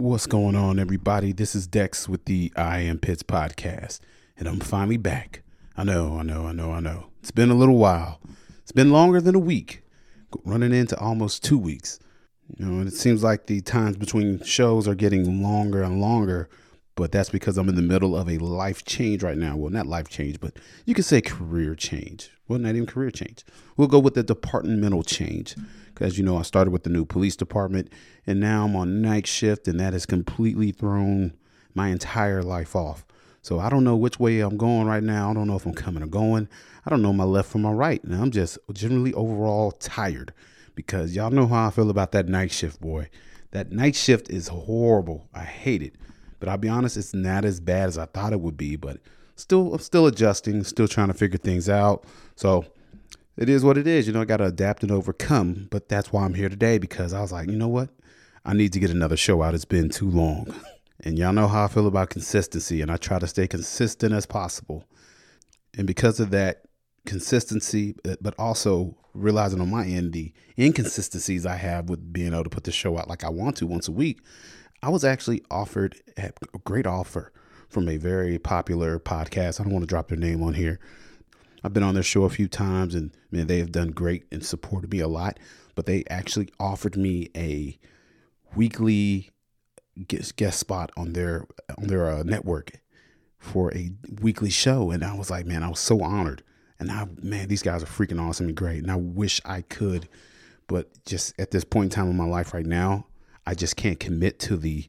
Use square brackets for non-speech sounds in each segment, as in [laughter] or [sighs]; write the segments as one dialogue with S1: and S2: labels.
S1: What's going on, everybody? This is Dex with the I Am Pitts podcast, and I'm finally back. I know, I know, I know, I know. It's been a little while. It's been longer than a week, running into almost two weeks. You know, and it seems like the times between shows are getting longer and longer, but that's because I'm in the middle of a life change right now. Well, not life change, but you could say career change. Well, not even career change. We'll go with the departmental change. Because, you know, I started with the new police department and now I'm on night shift, and that has completely thrown my entire life off. So I don't know which way I'm going right now. I don't know if I'm coming or going. I don't know my left from my right. And I'm just generally overall tired because y'all know how I feel about that night shift, boy. That night shift is horrible. I hate it. But I'll be honest, it's not as bad as I thought it would be. But still, I'm still adjusting, still trying to figure things out. So it is what it is. You know, I got to adapt and overcome. But that's why I'm here today because I was like, you know what? I need to get another show out. It's been too long. [laughs] And y'all know how I feel about consistency, and I try to stay consistent as possible. And because of that consistency, uh, but also realizing on my end the inconsistencies I have with being able to put the show out like I want to once a week, I was actually offered a great offer from a very popular podcast. I don't want to drop their name on here. I've been on their show a few times, and man, they have done great and supported me a lot. But they actually offered me a weekly guest, guest spot on their on their uh, network for a weekly show, and I was like, man, I was so honored. And I, man, these guys are freaking awesome and great, and I wish I could, but just at this point in time in my life right now, I just can't commit to the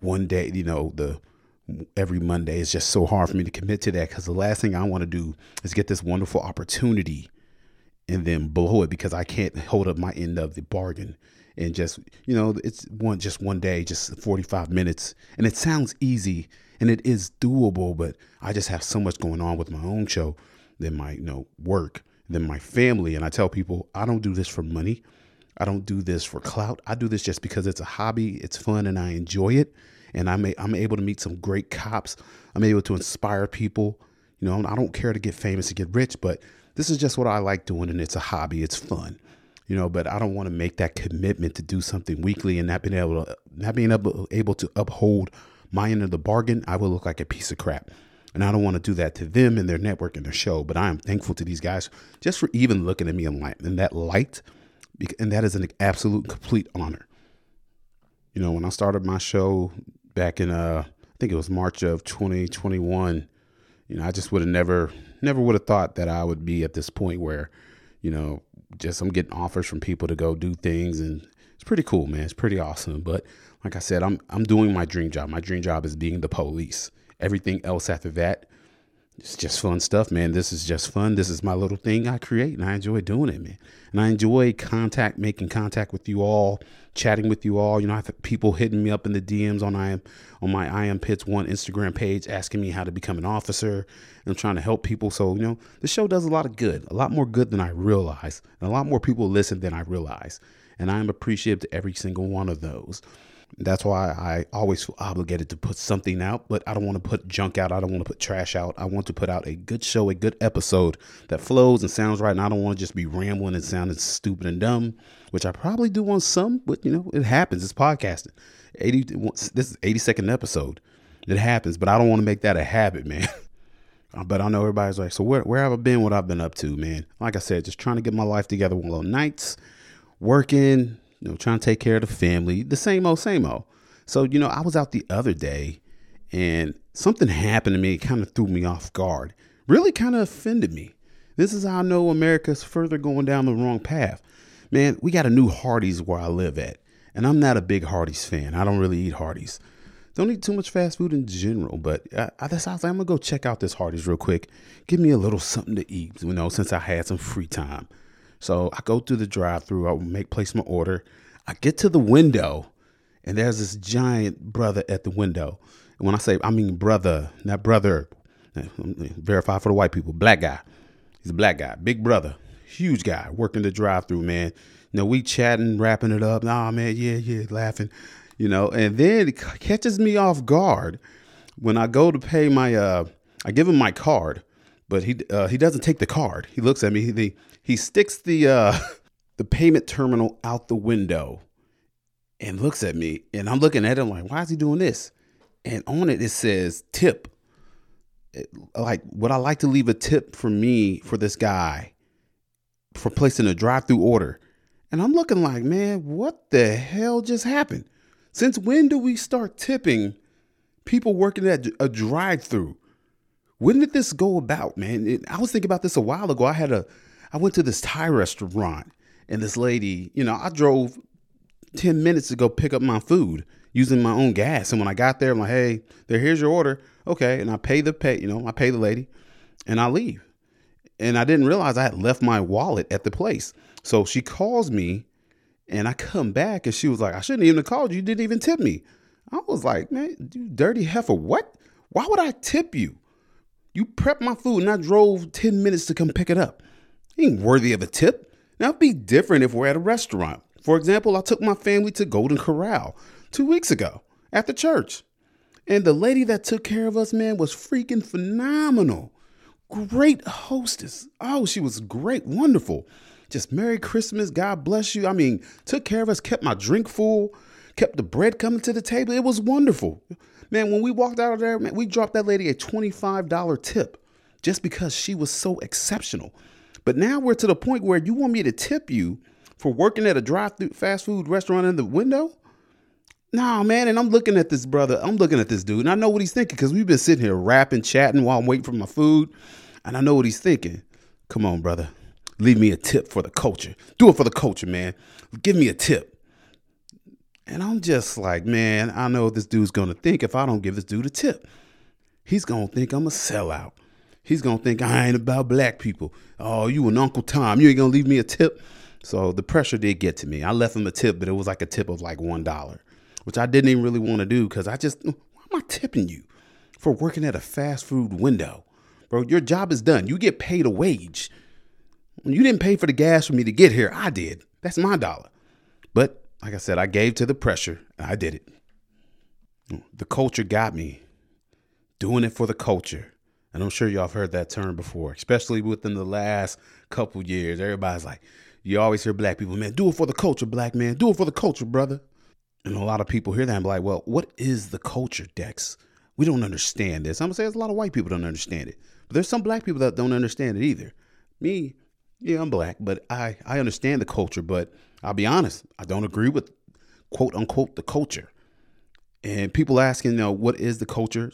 S1: one day, you know, the every Monday. It's just so hard for me to commit to that because the last thing I want to do is get this wonderful opportunity and then blow it because I can't hold up my end of the bargain and just you know it's one just one day just 45 minutes. And it sounds easy and it is doable but I just have so much going on with my own show than my you know work than my family. And I tell people I don't do this for money. I don't do this for clout. I do this just because it's a hobby. It's fun and I enjoy it and I'm a, I'm able to meet some great cops. I'm able to inspire people. You know I don't care to get famous to get rich but this is just what I like doing and it's a hobby. It's fun you know but i don't want to make that commitment to do something weekly and not being able to not being able, able to uphold my end of the bargain. I will look like a piece of crap and i don't want to do that to them and their network and their show but i am thankful to these guys just for even looking at me in, light, in that light and that is an absolute complete honor. You know when i started my show back in uh i think it was march of 2021 you know i just would have never never would have thought that i would be at this point where you know just I'm getting offers from people to go do things and it's pretty cool, man. It's pretty awesome. But like I said, I'm I'm doing my dream job. My dream job is being the police. Everything else after that, it's just fun stuff, man. This is just fun. This is my little thing I create and I enjoy doing it, man. And I enjoy contact, making contact with you all, chatting with you all. You know, I have people hitting me up in the DMs on I am on my I am Pitts one Instagram page asking me how to become an officer. And I'm trying to help people. So, you know, the show does a lot of good, a lot more good than I realize. And a lot more people listen than I realize. And I am appreciative to every single one of those. That's why I always feel obligated to put something out, but I don't want to put junk out. I don't want to put trash out. I want to put out a good show, a good episode that flows and sounds right. And I don't want to just be rambling and sounding stupid and dumb, which I probably do on some, but you know, it happens. It's podcasting. 80 this is 82nd episode. It happens, but I don't want to make that a habit, man. [laughs] Uh, but I know everybody's like, so where where have I been? What I've been up to, man? Like I said, just trying to get my life together one of nights, working, you know, trying to take care of the family, the same old, same old. So, you know, I was out the other day and something happened to me. It kind of threw me off guard, really kind of offended me. This is how I know America's further going down the wrong path. Man, we got a new Hardee's where I live at, and I'm not a big Hardee's fan. I don't really eat Hardee's. Don't eat too much fast food in general, but I, I decided I'm gonna go check out this Hardee's real quick. Give me a little something to eat, you know, since I had some free time. So I go through the drive-through. I make place my order. I get to the window, and there's this giant brother at the window. And when I say, I mean brother, not brother. Eh, verify for the white people. Black guy. He's a black guy, big brother, huge guy, working the drive-through. Man, you know, we chatting, wrapping it up. Nah, man, yeah, yeah, laughing. You know, and then it catches me off guard when I go to pay my. uh I give him my card, but he uh, he doesn't take the card. He looks at me. He he sticks the uh, [laughs] the payment terminal out the window and looks at me. And I'm looking at him like, why is he doing this? And on it, it says tip. It- like, would I like to leave a tip for me for this guy for placing a drive through order? And I'm looking like, man, what the hell just happened? Since when do we start tipping people working at a drive through? When did this go about, man? It- I was thinking about this a while ago. I had a, I went to this Thai restaurant, and this lady, you know, I drove 10 minutes to go pick up my food using my own gas. And when I got there, I'm like, hey, there, here's your order. Okay. And I pay the pay, you know, I pay the lady and I leave. And I didn't realize I had left my wallet at the place. So she calls me and I come back and she was like, I shouldn't even have called you. You didn't even tip me. I was like, man, you dirty heifer. What? Why would I tip you? You prepped my food and I drove 10 minutes to come pick it up. Ain't worthy of a tip. Now it'd be different if we're at a restaurant. For example, I took my family to Golden Corral two weeks ago after church. And the lady that took care of us, man, was freaking phenomenal. Great hostess. Oh, she was great, wonderful. Just Merry Christmas, God bless you. I mean, took care of us, kept my drink full, kept the bread coming to the table. It was wonderful. Man, when we walked out of there, man, we dropped that lady a $25 tip just because she was so exceptional. But now we're to the point where you want me to tip you for working at a drive-through fast food restaurant in the window? Nah, man, and I'm looking at this brother. I'm looking at this dude, and I know what he's thinking because we've been sitting here rapping, chatting while I'm waiting for my food, and I know what he's thinking. Come on, brother, leave me a tip for the culture. Do it for the culture, man. Give me a tip. And I'm just like, man, I know what this dude's gonna think if I don't give this dude a tip. He's gonna think I'm a sellout. He's gonna think I ain't about black people. Oh, you an Uncle Tom. You ain't gonna leave me a tip. So the pressure did get to me. I left him a tip, but it was like a tip of like one dollar, which I didn't even really want to do because I just why am I tipping you for working at a fast food window? Bro, your job is done. You get paid a wage. You didn't pay for the gas for me to get here. I did. That's my dollar. But like I said, I gave to the pressure and I did it. The culture got me doing it for the culture. And I'm sure y'all have heard that term before, especially within the last couple years. Everybody's like, you always hear black people, man, do it for the culture, black man. Do it for the culture, brother. And a lot of people hear that and be like, well, what is the culture, Dex? We don't understand this. I'm gonna say there's a lot of white people don't understand it. But there's some black people that don't understand it either. Me, yeah, I'm black, but I, I understand the culture, but I'll be honest, I don't agree with quote unquote the culture and people asking, you know, what is the culture?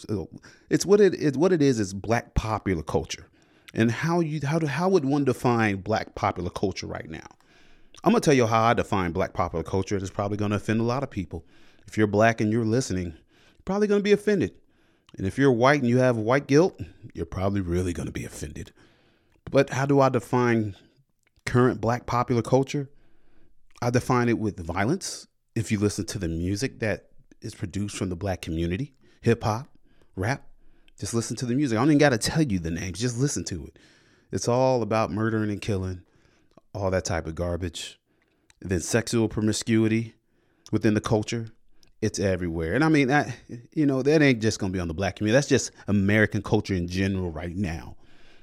S1: It's what it is. What it is is black popular culture, and how you how do how would one define black popular culture right now? I'm gonna tell you how I define black popular culture. It's probably gonna offend a lot of people. If you're black and you're listening, you're probably gonna be offended. And if you're white and you have white guilt, you're probably really gonna be offended. But how do I define current black popular culture? I define it with violence. If you listen to the music that is produced from the black community, hip hop, rap, just listen to the music. I don't even got to tell you the names, just listen to it. It's all about murdering and killing, all that type of garbage. Then sexual promiscuity within the culture, it's everywhere. And I mean, that, you know, that ain't just to be on the black community. That's just American culture in general right now.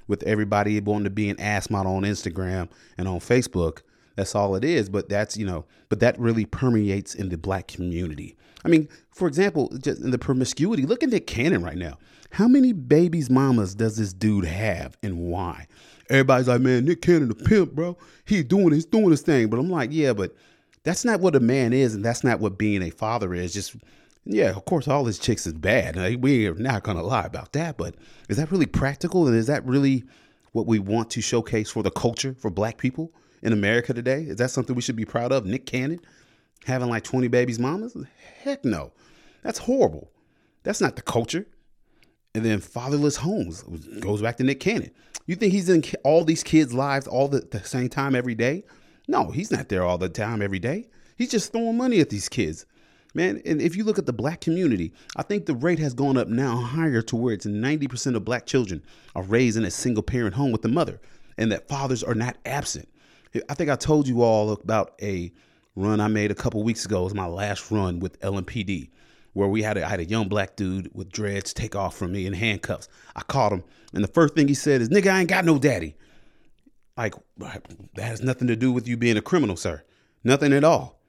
S1: With everybody wanting to be an ass model on Instagram and on Facebook, that's all it is. But that's, you know, but that really permeates in the black community. I mean, for example, just in the promiscuity, look at Nick Cannon right now. How many babies mamas does this dude have and why? Everybody's like, man, Nick Cannon, the pimp, bro. He doing he's doing his thing. But I'm like, yeah, but that's not what a man is, and that's not what being a father is. Just yeah, of course, all his chicks is bad. We are not gonna lie about that. But is that really practical? And is that really what we want to showcase for the culture for black people in America today? Is that something we should be proud of? Nick Cannon having like 20 babies mamas? Heck no. That's horrible. That's not the culture. And then fatherless homes goes back to Nick Cannon. You think he's in all these kids' lives all the, the same time every day? No, he's not there all the time every day. He's just throwing money at these kids. Man, and if you look at the black community, I think the rate has gone up now higher to where it's 90% of black children are raised in a single parent home with the mother and that fathers are not absent. I think I told you all about a run I made a couple weeks ago. It was my last run with LMPD where we had a, I had a young black dude with dreads take off from me in handcuffs. I caught him, and the first thing he said is, "Nigga, I ain't got no daddy." Like that has nothing to do with you being a criminal, sir. Nothing at all.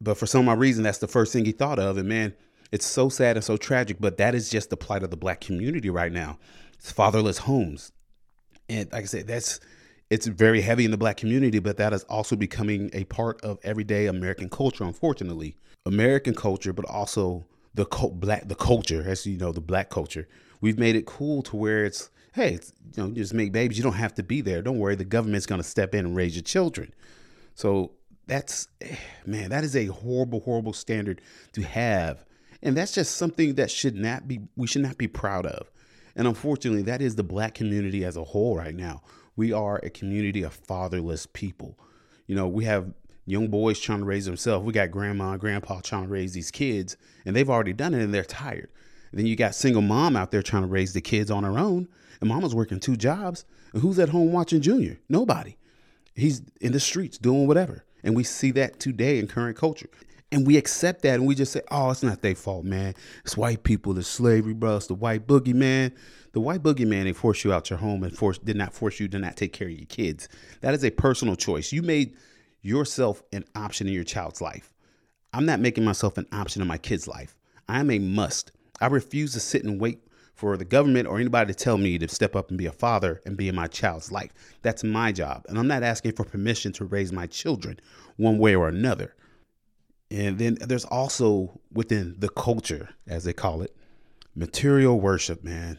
S1: But for some odd reason, that's the first thing he thought of. And man, it's so sad and so tragic. But that is just the plight of the black community right now. It's fatherless homes, and like I said, that's it's very heavy in the black community, but that is also becoming a part of everyday American culture, unfortunately. American culture, but also the cult, black the culture, as you know, the black culture. We've made it cool to where it's hey, it's, you know, just make babies. You don't have to be there. Don't worry, the government's going to step in and raise your children. So that's eh, man, that is a horrible, horrible standard to have, and that's just something that should not be. We should not be proud of. And unfortunately, that is the black community as a whole right now. We are a community of fatherless people. You know, we have young boys trying to raise themselves. We got grandma and grandpa trying to raise these kids, and they've already done it and they're tired. And then you got single mom out there trying to raise the kids on her own, and mama's working two jobs. And who's at home watching Junior? Nobody. He's in the streets doing whatever. And we see that today in current culture. And we accept that and we just say, oh, it's not their fault, man. It's white people, it's slavery, bro. It's the white boogeyman. The white boogeyman they force you out your home and force did not force you to not take care of your kids. That is a personal choice. You made yourself an option in your child's life. I'm not making myself an option in my kid's life. I am a must. I refuse to sit and wait for the government or anybody to tell me to step up and be a father and be in my child's life. That's my job. And I'm not asking for permission to raise my children one way or another. And then there's also within the culture, as they call it, material worship, man.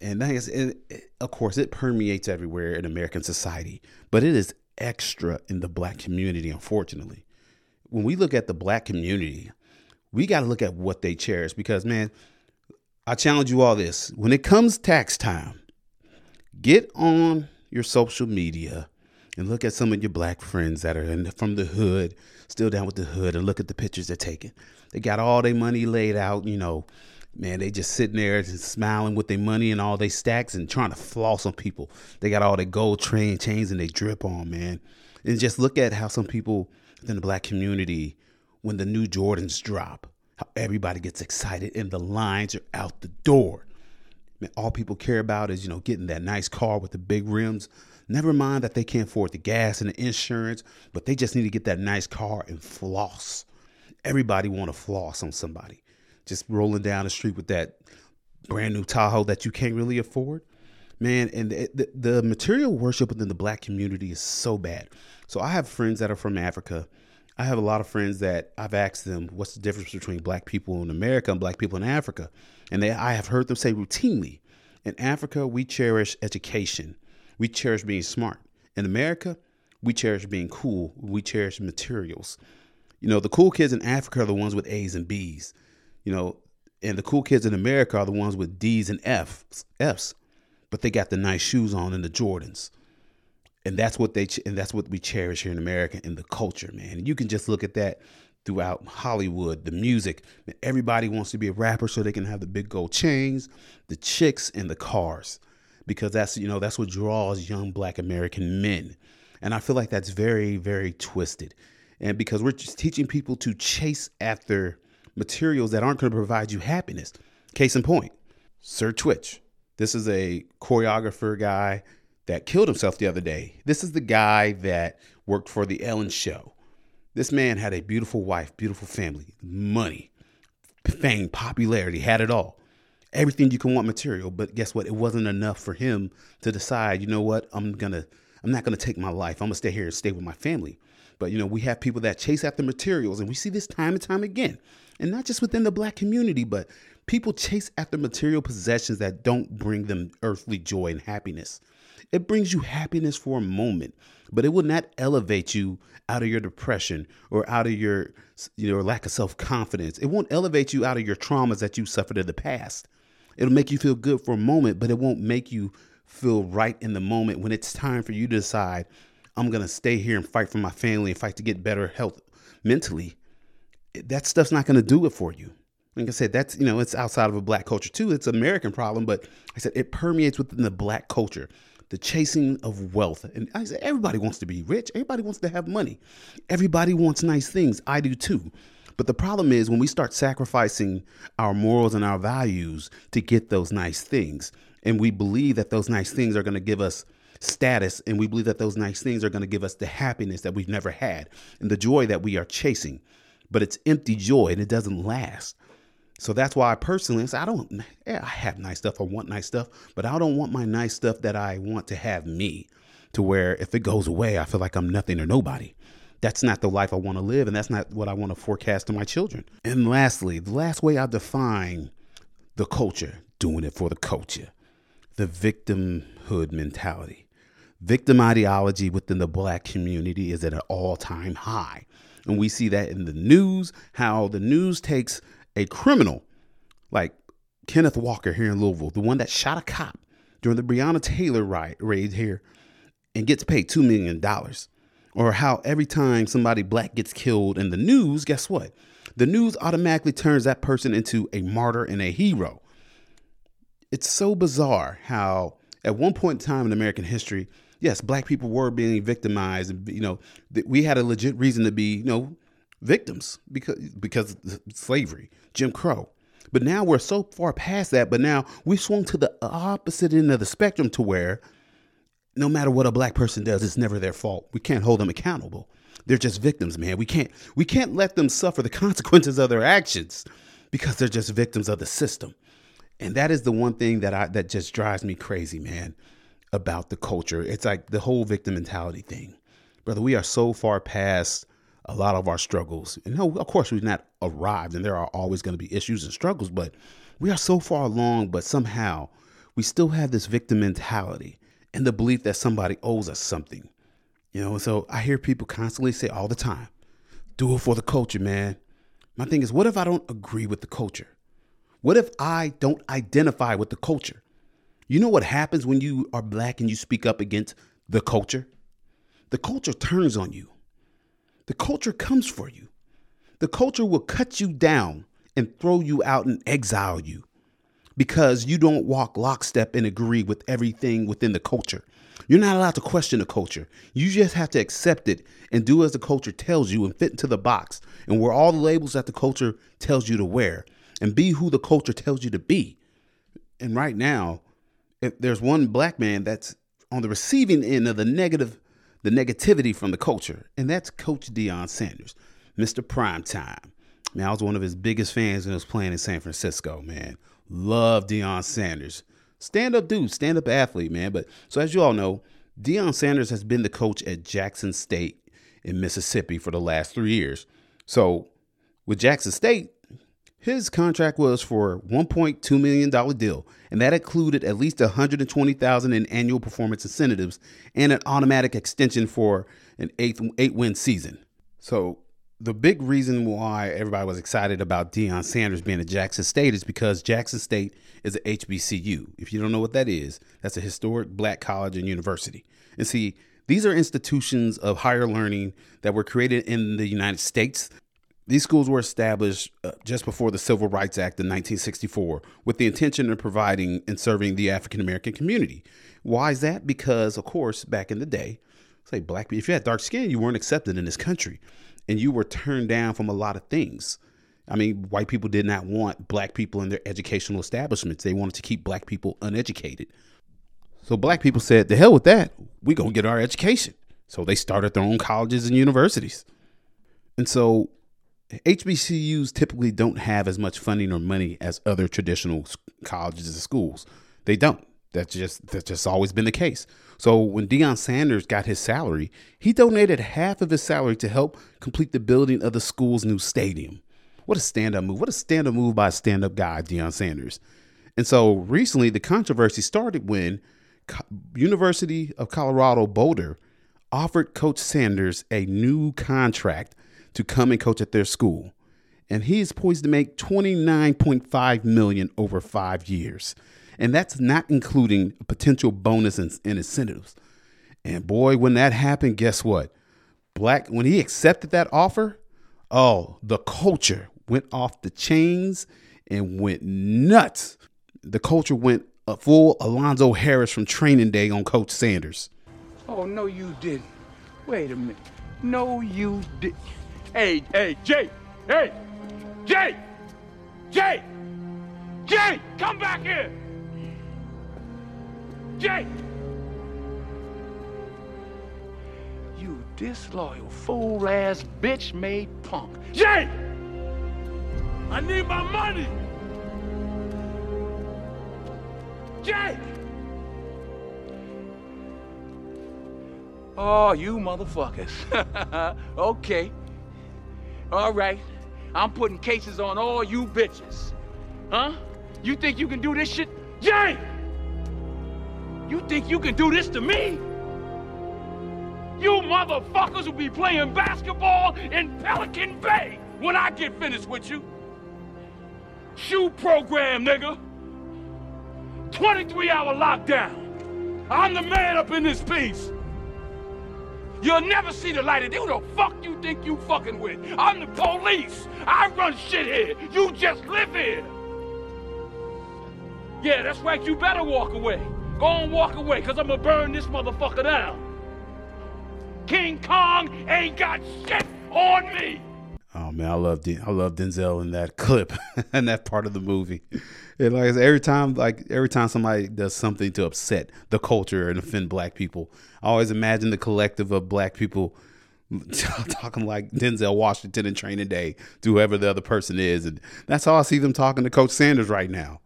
S1: And that is, of course, it permeates everywhere in American society, but it is extra in the black community, unfortunately. When we look at the black community, we got to look at what they cherish because, man, I challenge you all this. When it comes tax time, get on your social media and look at some of your black friends that are in from the hood, still down with the hood, and look at the pictures they're taking. They got all their money laid out, you know. Man, they just sitting there and smiling with their money and all their stacks and trying to floss on people. They got all their gold train chains and they drip on, man. And just look at how some people within the black community, when the new Jordans drop, how everybody gets excited and the lines are out the door. Man, all people care about is, you know, getting that nice car with the big rims. Never mind that they can't afford the gas and the insurance, but they just need to get that nice car and floss. Everybody want to floss on somebody. Just rolling down the street with that brand new Tahoe that you can't really afford. Man, and the, the, material worship within the black community is so bad. So I have friends that are from Africa. I have a lot of friends that I've asked them what's the difference between black people in America and black people in Africa. And they I have heard them say routinely, in Africa we cherish education. We cherish being smart. In America, we cherish being cool. We cherish materials. You know, the cool kids in Africa are the ones with A's and B's. You know, and the cool kids in America are the ones with D's and F's. F's. But they got the nice shoes on and the Jordans and that's what they and that's what we cherish here in America in the culture, man. You can just look at that throughout Hollywood, the music. Everybody wants to be a rapper so they can have the big gold chains, the chicks, and the cars, because that's you know that's what draws young Black American men. And I feel like that's very very twisted, and because we're just teaching people to chase after materials that aren't going to provide you happiness. Case in point, Sir Twitch. This is a choreographer guy that killed himself the other day. This is the guy that worked for the Ellen show. This man had a beautiful wife, beautiful family, money, fame, popularity, had it all. Everything you can want material, but guess what? It wasn't enough for him to decide, you know what? I'm going to I'm not going to take my life. I'm going to stay here and stay with my family. But you know, we have people that chase after materials and we see this time and time again. And not just within the black community, but people chase after material possessions that don't bring them earthly joy and happiness. It brings you happiness for a moment, but it will not elevate you out of your depression or out of your your lack of self-confidence. It won't elevate you out of your traumas that you suffered in the past. It'll make you feel good for a moment, but it won't make you feel right in the moment when it's time for you to decide I'm going to stay here and fight for my family and fight to get better health mentally that stuff's not going to do it for you. Like I said, that's you know, it's outside of a black culture too. It's an American problem, but I said it permeates within the black culture. The chasing of wealth. And I said everybody wants to be rich. Everybody wants to have money. Everybody wants nice things. I do too. But the problem is when we start sacrificing our morals and our values to get those nice things, and we believe that those nice things are going to give us status, and we believe that those nice things are going to give us the happiness that we've never had and the joy that we are chasing. But it's empty joy and it doesn't last. So that's why I personally I don't. Yeah, I have nice stuff. I want nice stuff, but I don't want my nice stuff that I want to have me, to where if it goes away, I feel like I'm nothing or nobody. That's not the life I want to live, and that's not what I want to forecast to my children. And lastly, the last way I define the culture, doing it for the culture, the victimhood mentality. Victim ideology within the black community is at an all time high. And we see that in the news, how the news takes a criminal like Kenneth Walker here in Louisville, the one that shot a cop during the Breonna Taylor riot raid here and gets paid $2 million. Or how every time somebody black gets killed in the news, guess what? The news automatically turns that person into a martyr and a hero. It's so bizarre how at one point in time in American history, yes, black people were being victimized. and You know, we had a legit reason to be, you know, victims because because of slavery, Jim Crow. But now we're so far past that. But now we swung to the opposite end of the spectrum to where no matter what a black person does, it's never their fault. We can't hold them accountable. They're just victims, man. We can't we can't let them suffer the [laughs] consequences of their actions because they're just victims of the system. And that is the one thing that I that just drives me crazy, man, about the culture. It's like the whole victim mentality thing. Brother, we are so far past a lot of our struggles. And no, of course we've not arrived and there are always going to be issues and struggles, but we are so far along, but somehow we still have this victim mentality and the belief that somebody owes us something. You know, so I hear people constantly say all the time, do it for the culture, man. My thing is, what if I don't agree with the culture? What if I don't identify with the culture? You know what happens when you are black and you speak up against the culture? The culture turns on you. The culture comes for you. The culture will cut you down and throw you out and exile you because you don't walk lockstep and agree with everything within the culture. You're not allowed to question the culture. You just have to accept it and do as the culture tells you and fit into the box and wear all the labels that the culture tells you to wear and be who the culture tells you to be. And right now, if there's one black man that's on the receiving end of the negative, the negativity from the culture, and that's Coach Deion Sanders, Mr. Primetime. Man, I was one of his biggest fans when he was playing in San Francisco, man. Love Deion Sanders. Stand up dude, stand up athlete, man. But so as you all know, Deion Sanders has been the coach at Jackson State in Mississippi for the last three years. So with Jackson State, his contract was for $1.2 million deal, and that included at least 120,000 in annual performance incentives and an automatic extension for an eighth eight win season. So the big reason why everybody was excited about Deion Sanders being at Jackson State is because Jackson State is a HBCU. If you don't know what that is, that's a historic black college and university. And see, these are institutions of higher learning that were created in the United States. These schools were established uh, just before the Civil Rights Act in 1964 with the intention of providing and serving the African American community. Why is that? Because, of course, back in the day, say black people, if you had dark skin, you weren't accepted in this country and you were turned down from a lot of things. I mean, white people did not want black people in their educational establishments. They wanted to keep black people uneducated. So black people said, "The hell with that. We gonna get our education." So they started their own colleges and universities. And so HBCUs typically don't have as much funding or money as other traditional colleges and schools. They don't. That's just that's just always been the case. So when Deion Sanders got his salary, he donated half of his salary to help complete the building of the school's new stadium. What a stand-up move. What a stand-up move by a stand-up guy, Deion Sanders. And so recently the controversy started when University of Colorado Boulder offered Coach Sanders a new contract to come and coach at their school. And he is poised to make 29.5 million over 5 years. And that's not including potential bonus and, incentives. And boy, when that happened, guess what? Black when he accepted that offer, Oh, the culture went off the chains and went nuts. The culture went a full Alonzo Harris from training day on Coach Sanders.
S2: Oh, no, you didn't. Wait a minute. No, you did. Hey, hey, Jay! Hey! Jay! Jay! Jay! Come back here! Jay! You disloyal, fool ass, bitch made punk. Jay! I need my money! Jay! Oh, you motherfuckers. [laughs] okay. All right. I'm putting cases on all you bitches. Huh? You think you can do this shit? Jay! You think you can do this to me? You motherfuckers will be playing basketball in Pelican Bay when I get finished with you. SHU program, nigga. 23 hour lockdown. I'm the man up in this piece. You'll never see the light of day. Who the fuck you think you fucking with? I'm the police. I run shit here. You just live here. Yeah, that's right. You better walk away. Go and walk away, because I'm going to burn this motherfucker down. King Kong ain't got shit on me.
S1: Oh man, I love Den- I love Denzel in that [laughs] clip and that part of the movie. And like every time, like every time somebody does something to upset the culture and offend black people, I always imagine the collective of black people [laughs] talking like Denzel Washington and Training Day to whoever the other person is, and that's how I see them talking to Coach Sanders right now,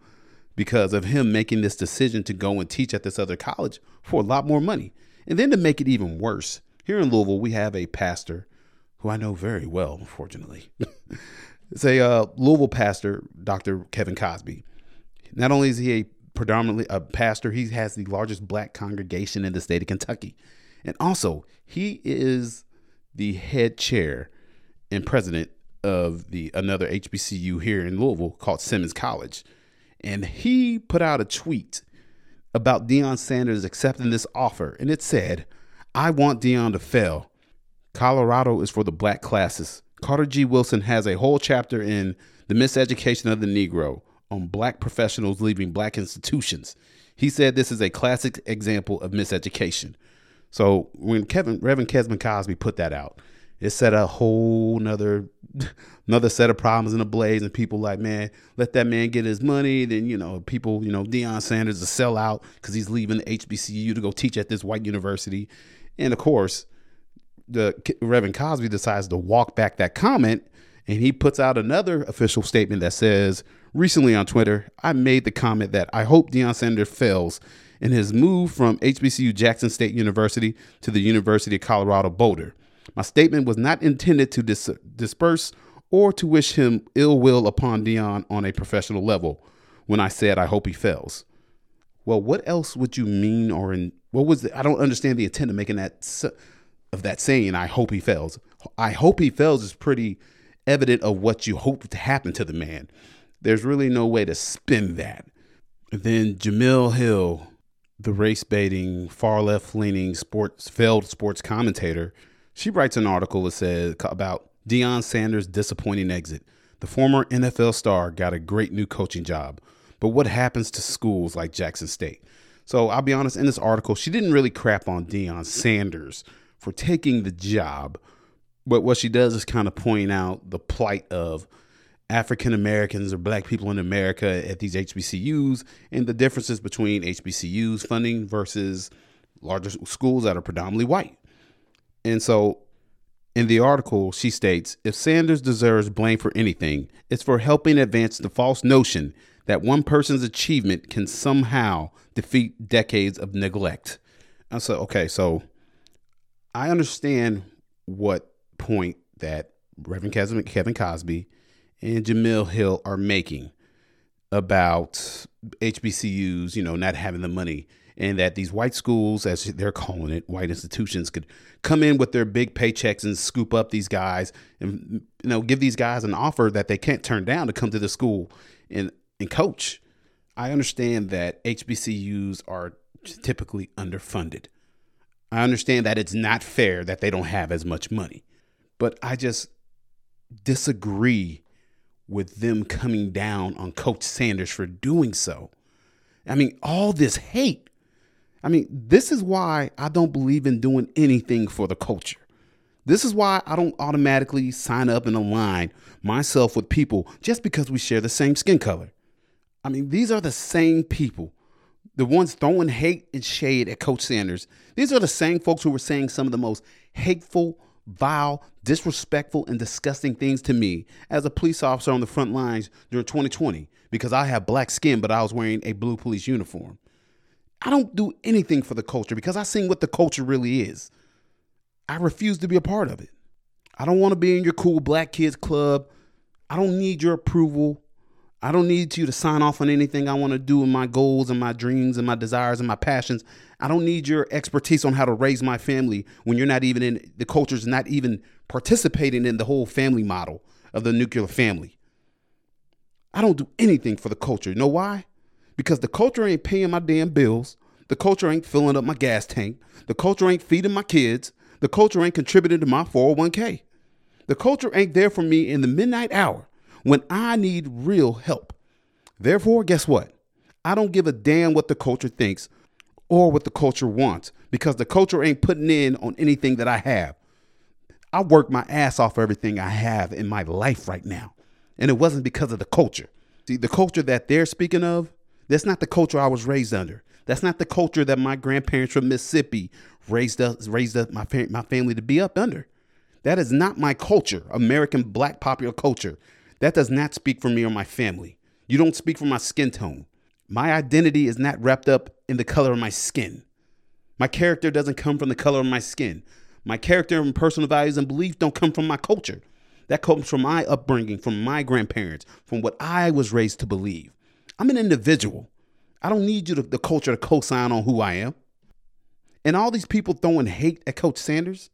S1: because of him making this decision to go and teach at this other college for a lot more money, and then to make it even worse. Here in Louisville, we have a pastor who I know very well, unfortunately. [laughs] it's a uh, Louisville pastor, Dr. Kevin Cosby. Not only is he a predominantly a pastor, he has the largest black congregation in the state of Kentucky. And also, he is the head chair and president of the another HBCU here in Louisville called Simmons College. And he put out a tweet about Deion Sanders accepting this offer. And it said, I want Deion to fail. Colorado is for the black classes. Carter G. Woodson has a whole chapter in The Miseducation of the Negro on black professionals leaving black institutions. He said this is a classic example of miseducation. So when Kevin Reverend Kesman Cosby put that out, it set a whole nother [laughs] another set of problems in a blaze and people like, man, let that man get his money. Then, you know, people, you know, Deion Sanders a sellout because he's leaving the HBCU to go teach at this white university. And of course, the Reverend Cosby decides to walk back that comment and he puts out another official statement that says, Recently on Twitter, I made the comment that I hope Deion Sanders fails in his move from HBCU Jackson State University to the University of Colorado Boulder. My statement was not intended to dis- disperse or to wish him ill will upon Deion on a professional level when I said I hope he fails. Well, what else would you mean or in what was the, I don't understand the intent of making that s- of that saying I hope he fails. I hope he fails is pretty evident of what you hope to happen to the man. There's really no way to spin that. Then Jemele Hill, the race baiting, far left leaning sports failed sports commentator, she writes an article that says about Deion Sanders' disappointing exit. The former NFL star got a great new coaching job, but what happens to schools like Jackson State? So I'll be honest, in this article, she didn't really crap on Deion Sanders for taking the job, but what she does is kind of point out the plight of African Americans or black people in America at these HBCUs and the differences between HBCUs funding versus larger schools that are predominantly white. And so in the article, she states if Sanders deserves blame for anything, it's for helping advance the false notion that one person's achievement can somehow defeat decades of neglect. I said, okay, so I understand what point that Reverend Kevin Cosby and Jemele Hill are making about HBCUs, you know, not having the money and that these white schools, as they're calling it, white institutions could come in with their big paychecks and scoop up these guys and, you know, give these guys an offer that they can't turn down to come to the school and, and coach. I understand that HBCUs are typically underfunded. I understand that it's not fair that they don't have as much money. But I just disagree with them coming down on Coach Sanders for doing so. I mean, all this hate. I mean, this is why I don't believe in doing anything for the culture. This is why I don't automatically sign up and align myself with people just because we share the same skin color. I mean, these are the same people, the ones throwing hate and shade at Coach Sanders. These are the same folks who were saying some of the most hateful, vile, disrespectful, and disgusting things to me as a police officer on the front lines during 2020 because I have black skin, but I was wearing a blue police uniform. I don't do anything for the culture because I seen what the culture really is. I refuse to be a part of it. I don't want to be in your cool black kids club. I don't need your approval. I don't need you to sign off on anything I want to do in my goals and my dreams and my desires and my passions. I don't need your expertise on how to raise my family when you're not even in the culture's not even participating in the whole family model of the nuclear family. I don't do anything for the culture. You know why? Because the culture ain't paying my damn bills. The culture ain't filling up my gas tank. The culture ain't feeding my kids. The culture ain't contributing to my 401k. The culture ain't there for me in the midnight hour when I need real help. Therefore, guess what? I don't give a damn what the culture thinks or what the culture wants because the culture ain't putting in on anything that I have. I work my ass off for everything I have in my life right now. And it wasn't because of the culture. See, the culture that they're speaking of, that's not the culture I was raised under. That's not the culture that my grandparents from Mississippi raised us, raised us, my, my family to be up under. That is not my culture, American black popular culture. That does not speak for me or my family. You don't speak for my skin tone. My identity is not wrapped up in the color of my skin. My character doesn't come from the color of my skin. My character and personal values and beliefs don't come from my culture. That comes from my upbringing, from my grandparents, from what I was raised to believe. I'm an individual. I don't need you to, the culture to co-sign on who I am. And all these people throwing hate at Coach Sanders,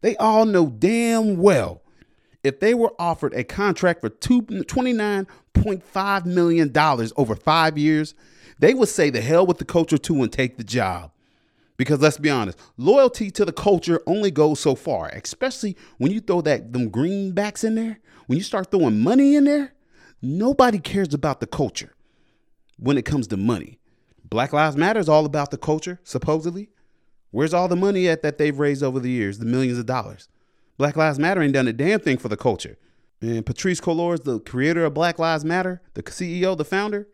S1: they all know damn well if they were offered a contract for two, $29.5 million over five years, they would say the hell with the culture too and take the job. Because let's be honest, loyalty to the culture only goes so far, especially when you throw that them greenbacks in there. When you start throwing money in there, nobody cares about the culture when it comes to money. Black Lives Matter is all about the culture, supposedly. Where's all the money at that they've raised over the years, the millions of dollars? Black Lives Matter ain't done a damn thing for the culture. And Patrisse Cullors, the creator of Black Lives Matter, the CEO, the founder,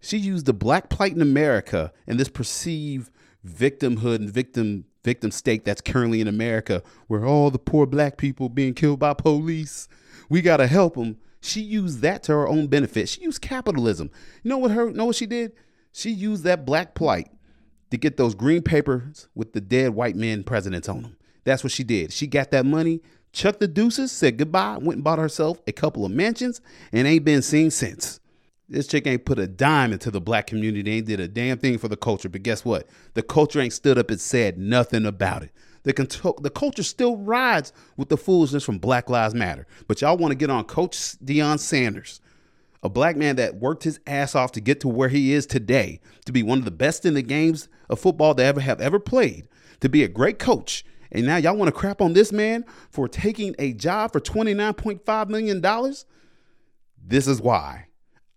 S1: she used the black plight in America and this perceived victimhood and victim victim state that's currently in America, where all the poor black people being killed by police, we gotta help them. She used that to her own benefit. She used capitalism. You know what her? Know what she did? She used that black plight to get those green papers with the dead white men presidents on them. That's what she did. She got that money, chucked the deuces, said goodbye, went and bought herself a couple of mansions, and ain't been seen since. This chick ain't put a dime into the black community. Ain't did a damn thing for the culture. But guess what? The culture ain't stood up and said nothing about it. The, con- the culture still rides with the foolishness from Black Lives Matter. But y'all want to get on Coach Deion Sanders, a black man that worked his ass off to get to where he is today, to be one of the best in the games of football that ever have ever played, to be a great coach. And now y'all want to crap on this man for taking a job for $29.5 million? This is why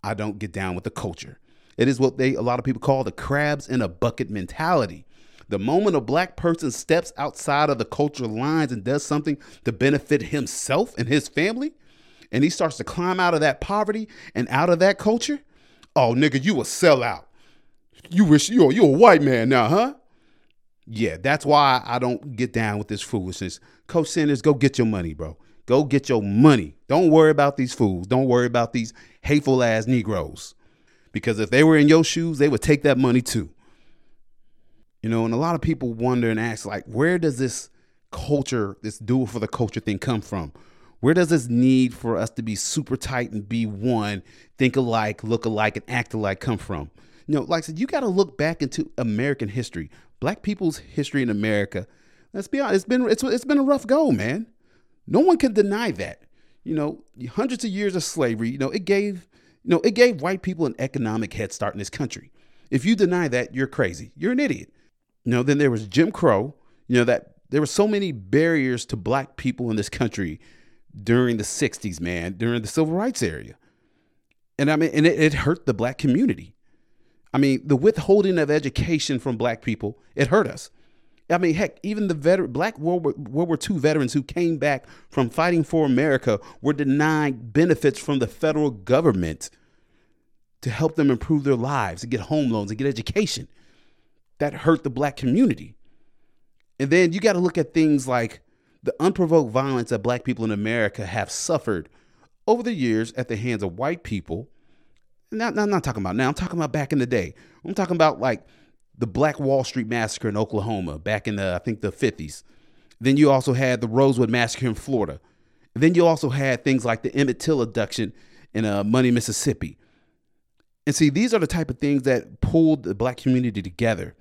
S1: I don't get down with the culture. It is what they a lot of people call the crabs in a bucket mentality. The moment a black person steps outside of the cultural lines and does something to benefit himself and his family, and he starts to climb out of that poverty and out of that culture, oh nigga, you a sellout. You wish you you a white man now, huh? Yeah, that's why I don't get down with this foolishness. Coach Sanders, go get your money, bro. Go get your money. Don't worry about these fools. Don't worry about these hateful ass Negroes. Because if they were in your shoes, they would take that money too. You know, and a lot of people wonder and ask, like, where does this culture, this do for the culture thing come from? Where does this need for us to be super tight and be one, think alike, look alike, and act alike come from? You know, like I said, you got to look back into American history, Black people's history in America. Let's be honest, it's been it's, it's been a rough go, man. No one can deny that. You know, hundreds of years of slavery, you know, it gave, you know, it gave white people an economic head start in this country. If you deny that, you're crazy. You're an idiot. You know, then there was Jim Crow, you know, that there were so many barriers to black people in this country during the 60s, man, during the civil rights area. And I mean, and it, it hurt the black community. I mean, the withholding of education from black people, it hurt us. I mean, heck, even the veteran, black World War, World War II veterans who came back from fighting for America were denied benefits from the federal government to help them improve their lives, to get home loans, and get education. That hurt the black community. And then you got to look at things like the unprovoked violence that black people in America have suffered over the years at the hands of white people. Now I'm not talking about now, I'm talking about back in the day. I'm talking about like the Black Wall Street Massacre in Oklahoma back in the, I think, the 50s. Then you also had the Rosewood Massacre in Florida. Then you also had things like the Emmett Till abduction in uh, Money, Mississippi. And see, these are the type of things that pulled the black community together.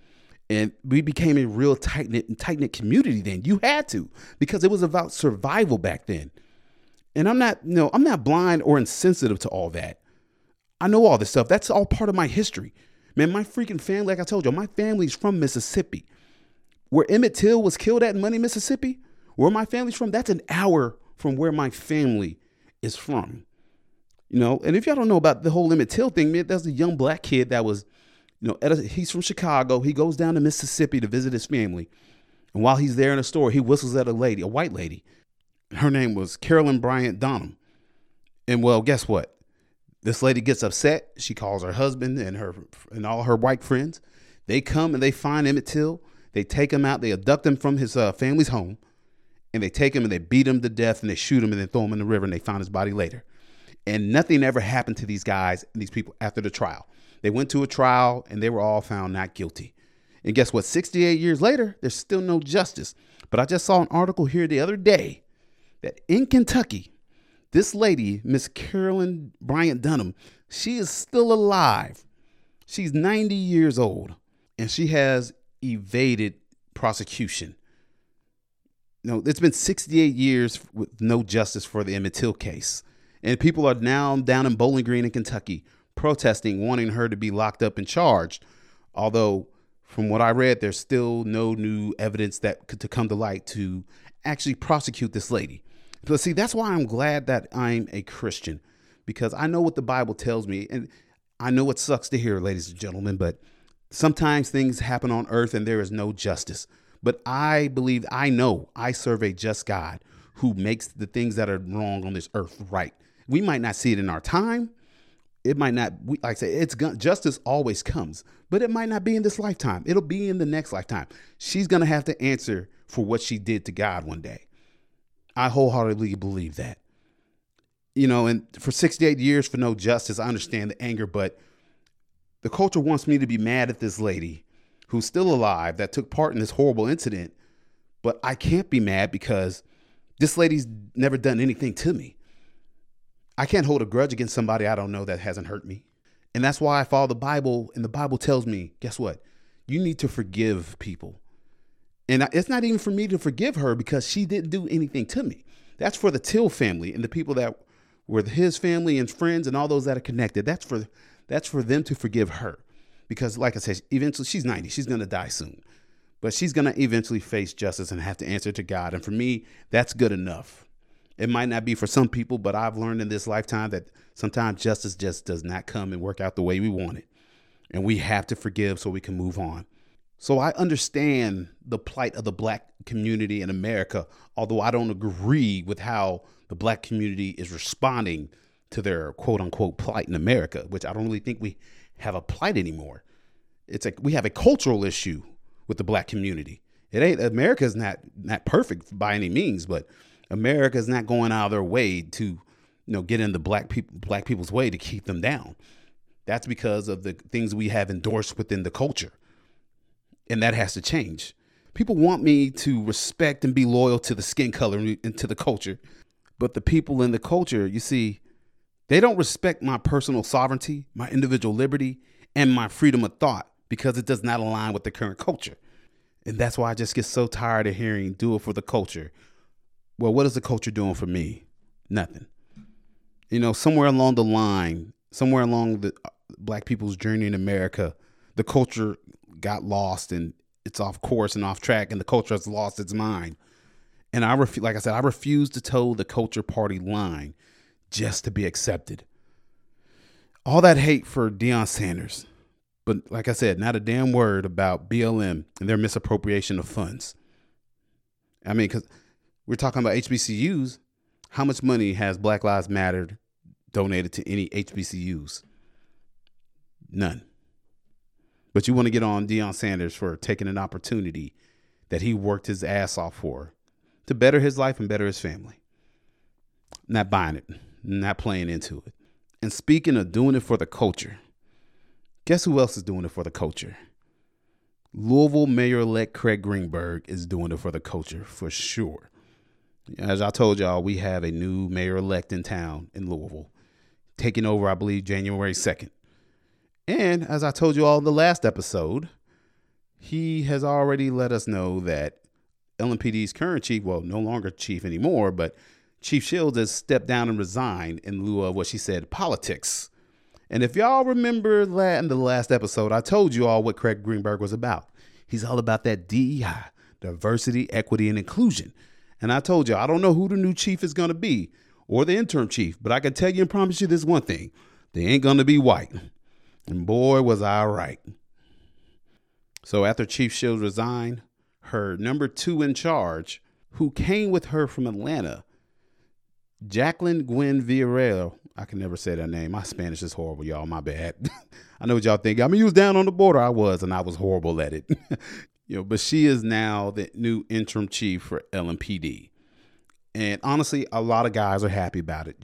S1: And we became a real tight knit tight knit community then. You had to, because it was about survival back then. And I'm not, you know, I'm not blind or insensitive to all that. I know all this stuff. That's all part of my history. Man, my freaking family, like I told you, my family's from Mississippi. Where Emmett Till was killed at in Money, Mississippi, where my family's from, that's an hour from where my family is from. You know, and if y'all don't know about the whole Emmett Till thing, man, that's a young black kid that was, you know, a, he's from Chicago. He goes down to Mississippi to visit his family. And while he's there in a store, he whistles at a lady, a white lady. Her name was Carolyn Bryant Donham. And well, guess what? This lady gets upset. She calls her husband and her and all her white friends. They come and they find Emmett Till. They take him out. They abduct him from his uh, family's home, and they take him and they beat him to death and they shoot him and then throw him in the river and they found his body later. And nothing ever happened to these guys and these people after the trial. They went to a trial and they were all found not guilty. And guess what? 68 years later, there's still no justice. But I just saw an article here the other day that in Kentucky, this lady, Miss Carolyn Bryant Donham, she is still alive. She's 90 years old and she has evaded prosecution. No, it's been 68 years with no justice for the Emmett Till case. And people are now down in Bowling Green in Kentucky protesting, wanting her to be locked up and charged. Although, from what I read, there's still no new evidence that could to come to light to actually prosecute this lady. But see, that's why I'm glad that I'm a Christian because I know what the Bible tells me. And I know it sucks to hear, ladies and gentlemen, but sometimes things happen on earth and there is no justice. But I believe, I know I serve a just God who makes the things that are wrong on this earth right. We might not see it in our time. It might not, we, like I say, it's justice always comes, but it might not be in this lifetime. It'll be in the next lifetime. She's going to have to answer for what she did to God one day. I wholeheartedly believe that. You know, and for 68 years for no justice, I understand the anger, but the culture wants me to be mad at this lady who's still alive that took part in this horrible incident, but I can't be mad because this lady's never done anything to me. I can't hold a grudge against somebody I don't know that hasn't hurt me. And that's why I follow the Bible, and the Bible tells me, guess what? You need to forgive people. And it's not even for me to forgive her because she didn't do anything to me. That's for the Till family and the people that were his family and friends and all those that are connected. That's for that's for them to forgive her. Because like I said, eventually she's 90. She's going to die soon. But she's going to eventually face justice and have to answer to God. And for me, that's good enough. It might not be for some people, but I've learned in this lifetime that sometimes justice just does not come and work out the way we want it. And we have to forgive so we can move on. So I understand the plight of the black community in America, although I don't agree with how the black community is responding to their quote unquote plight in America, which I don't really think we have a plight anymore. It's like we have a cultural issue with the black community. It ain't America's not not perfect by any means, but America's not going out of their way to, you know, get in the black people black people's way to keep them down. That's because of the things we have endorsed within the culture and that has to change. People want me to respect and be loyal to the skin color and to the culture, but the people in the culture, you see, they don't respect my personal sovereignty, my individual liberty, and my freedom of thought because it does not align with the current culture. And that's why I just get so tired of hearing do it for the culture. Well, what is the culture doing for me? Nothing. You know, somewhere along the line, somewhere along the uh, black people's journey in America, the culture got lost and it's off course and off track and the culture has lost its mind. And I refuse, like I said, I refuse to toe the culture party line just to be accepted. All that hate for Deion Sanders, but like I said, not a damn word about BLM and their misappropriation of funds. I mean, because we're talking about HBCUs. How much money has Black Lives Matter donated to any HBCUs? None. But you want to get on Deion Sanders for taking an opportunity that he worked his ass off for to better his life and better his family. Not buying it, not playing into it. And speaking of doing it for the culture, guess who else is doing it for the culture? Louisville Mayor elect Craig Greenberg is doing it for the culture for sure. As I told y'all, we have a new mayor elect in town in Louisville, taking over, I believe, January 2nd. And as I told you all in the last episode, he has already let us know that LMPD's current chief, well, no longer chief anymore, but Chief Shields has stepped down and resigned in lieu of what she said politics. And if y'all remember that in the last episode, I told you all what Craig Greenberg was about. He's all about that DEI, diversity, equity, and inclusion. And I told you, I don't know who the new chief is going to be or the interim chief, but I can tell you and promise you this one thing they ain't going to be white. And boy, was I right. So after Chief Shields resigned, her number two in charge, who came with her from Atlanta, Jacquelyn Gwinn-Villaroel. I can never say that name. My Spanish is horrible, y'all. My bad. [laughs] I know what y'all think. I mean, you was down on the border. I was, and I was horrible at it. [laughs] you know, but she is now the new interim chief for LMPD. And honestly, a lot of guys are happy about it.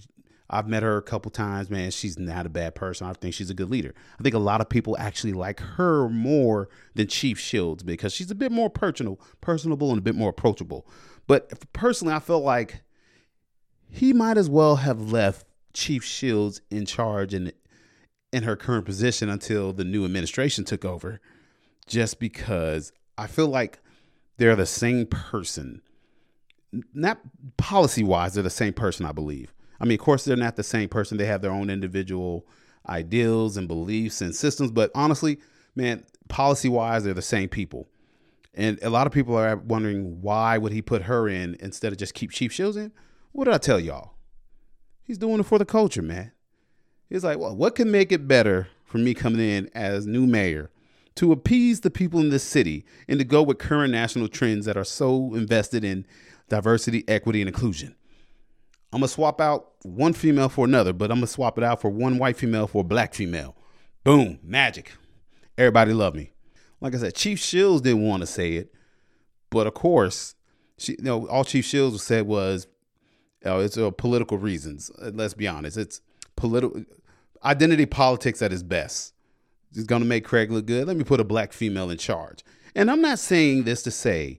S1: I've met her a couple times, man. She's not a bad person. I think she's a good leader. I think a lot of people actually like her more than Chief Shields because she's a bit more personal, personable, and a bit more approachable. But personally, I felt like he might as well have left Chief Shields in charge in in her current position until the new administration took over, just because I feel like they're the same person. Not policy wise, they're the same person, I believe. I mean, of course, they're not the same person. They have their own individual ideals and beliefs and systems, but honestly, man, policy wise, they're the same people. And a lot of people are wondering why would he put her in instead of just keep Chief Shields in? What did I tell y'all? He's doing it for the culture, man. He's like, well, what can make it better for me coming in as new mayor to appease the people in this city and to go with current national trends that are so invested in diversity, equity, and inclusion? I'm gonna swap out one female for another, but I'm gonna swap it out for one white female for a black female. Boom, magic. Everybody love me. Like I said, Chief Shields didn't want to say it, but of course, she, you know, all Chief Shields said was uh, it's uh, political reasons. Uh, let's be honest. It's political identity politics at its best. It's to make Craig look good. Let me put a black female in charge. And I'm not saying this to say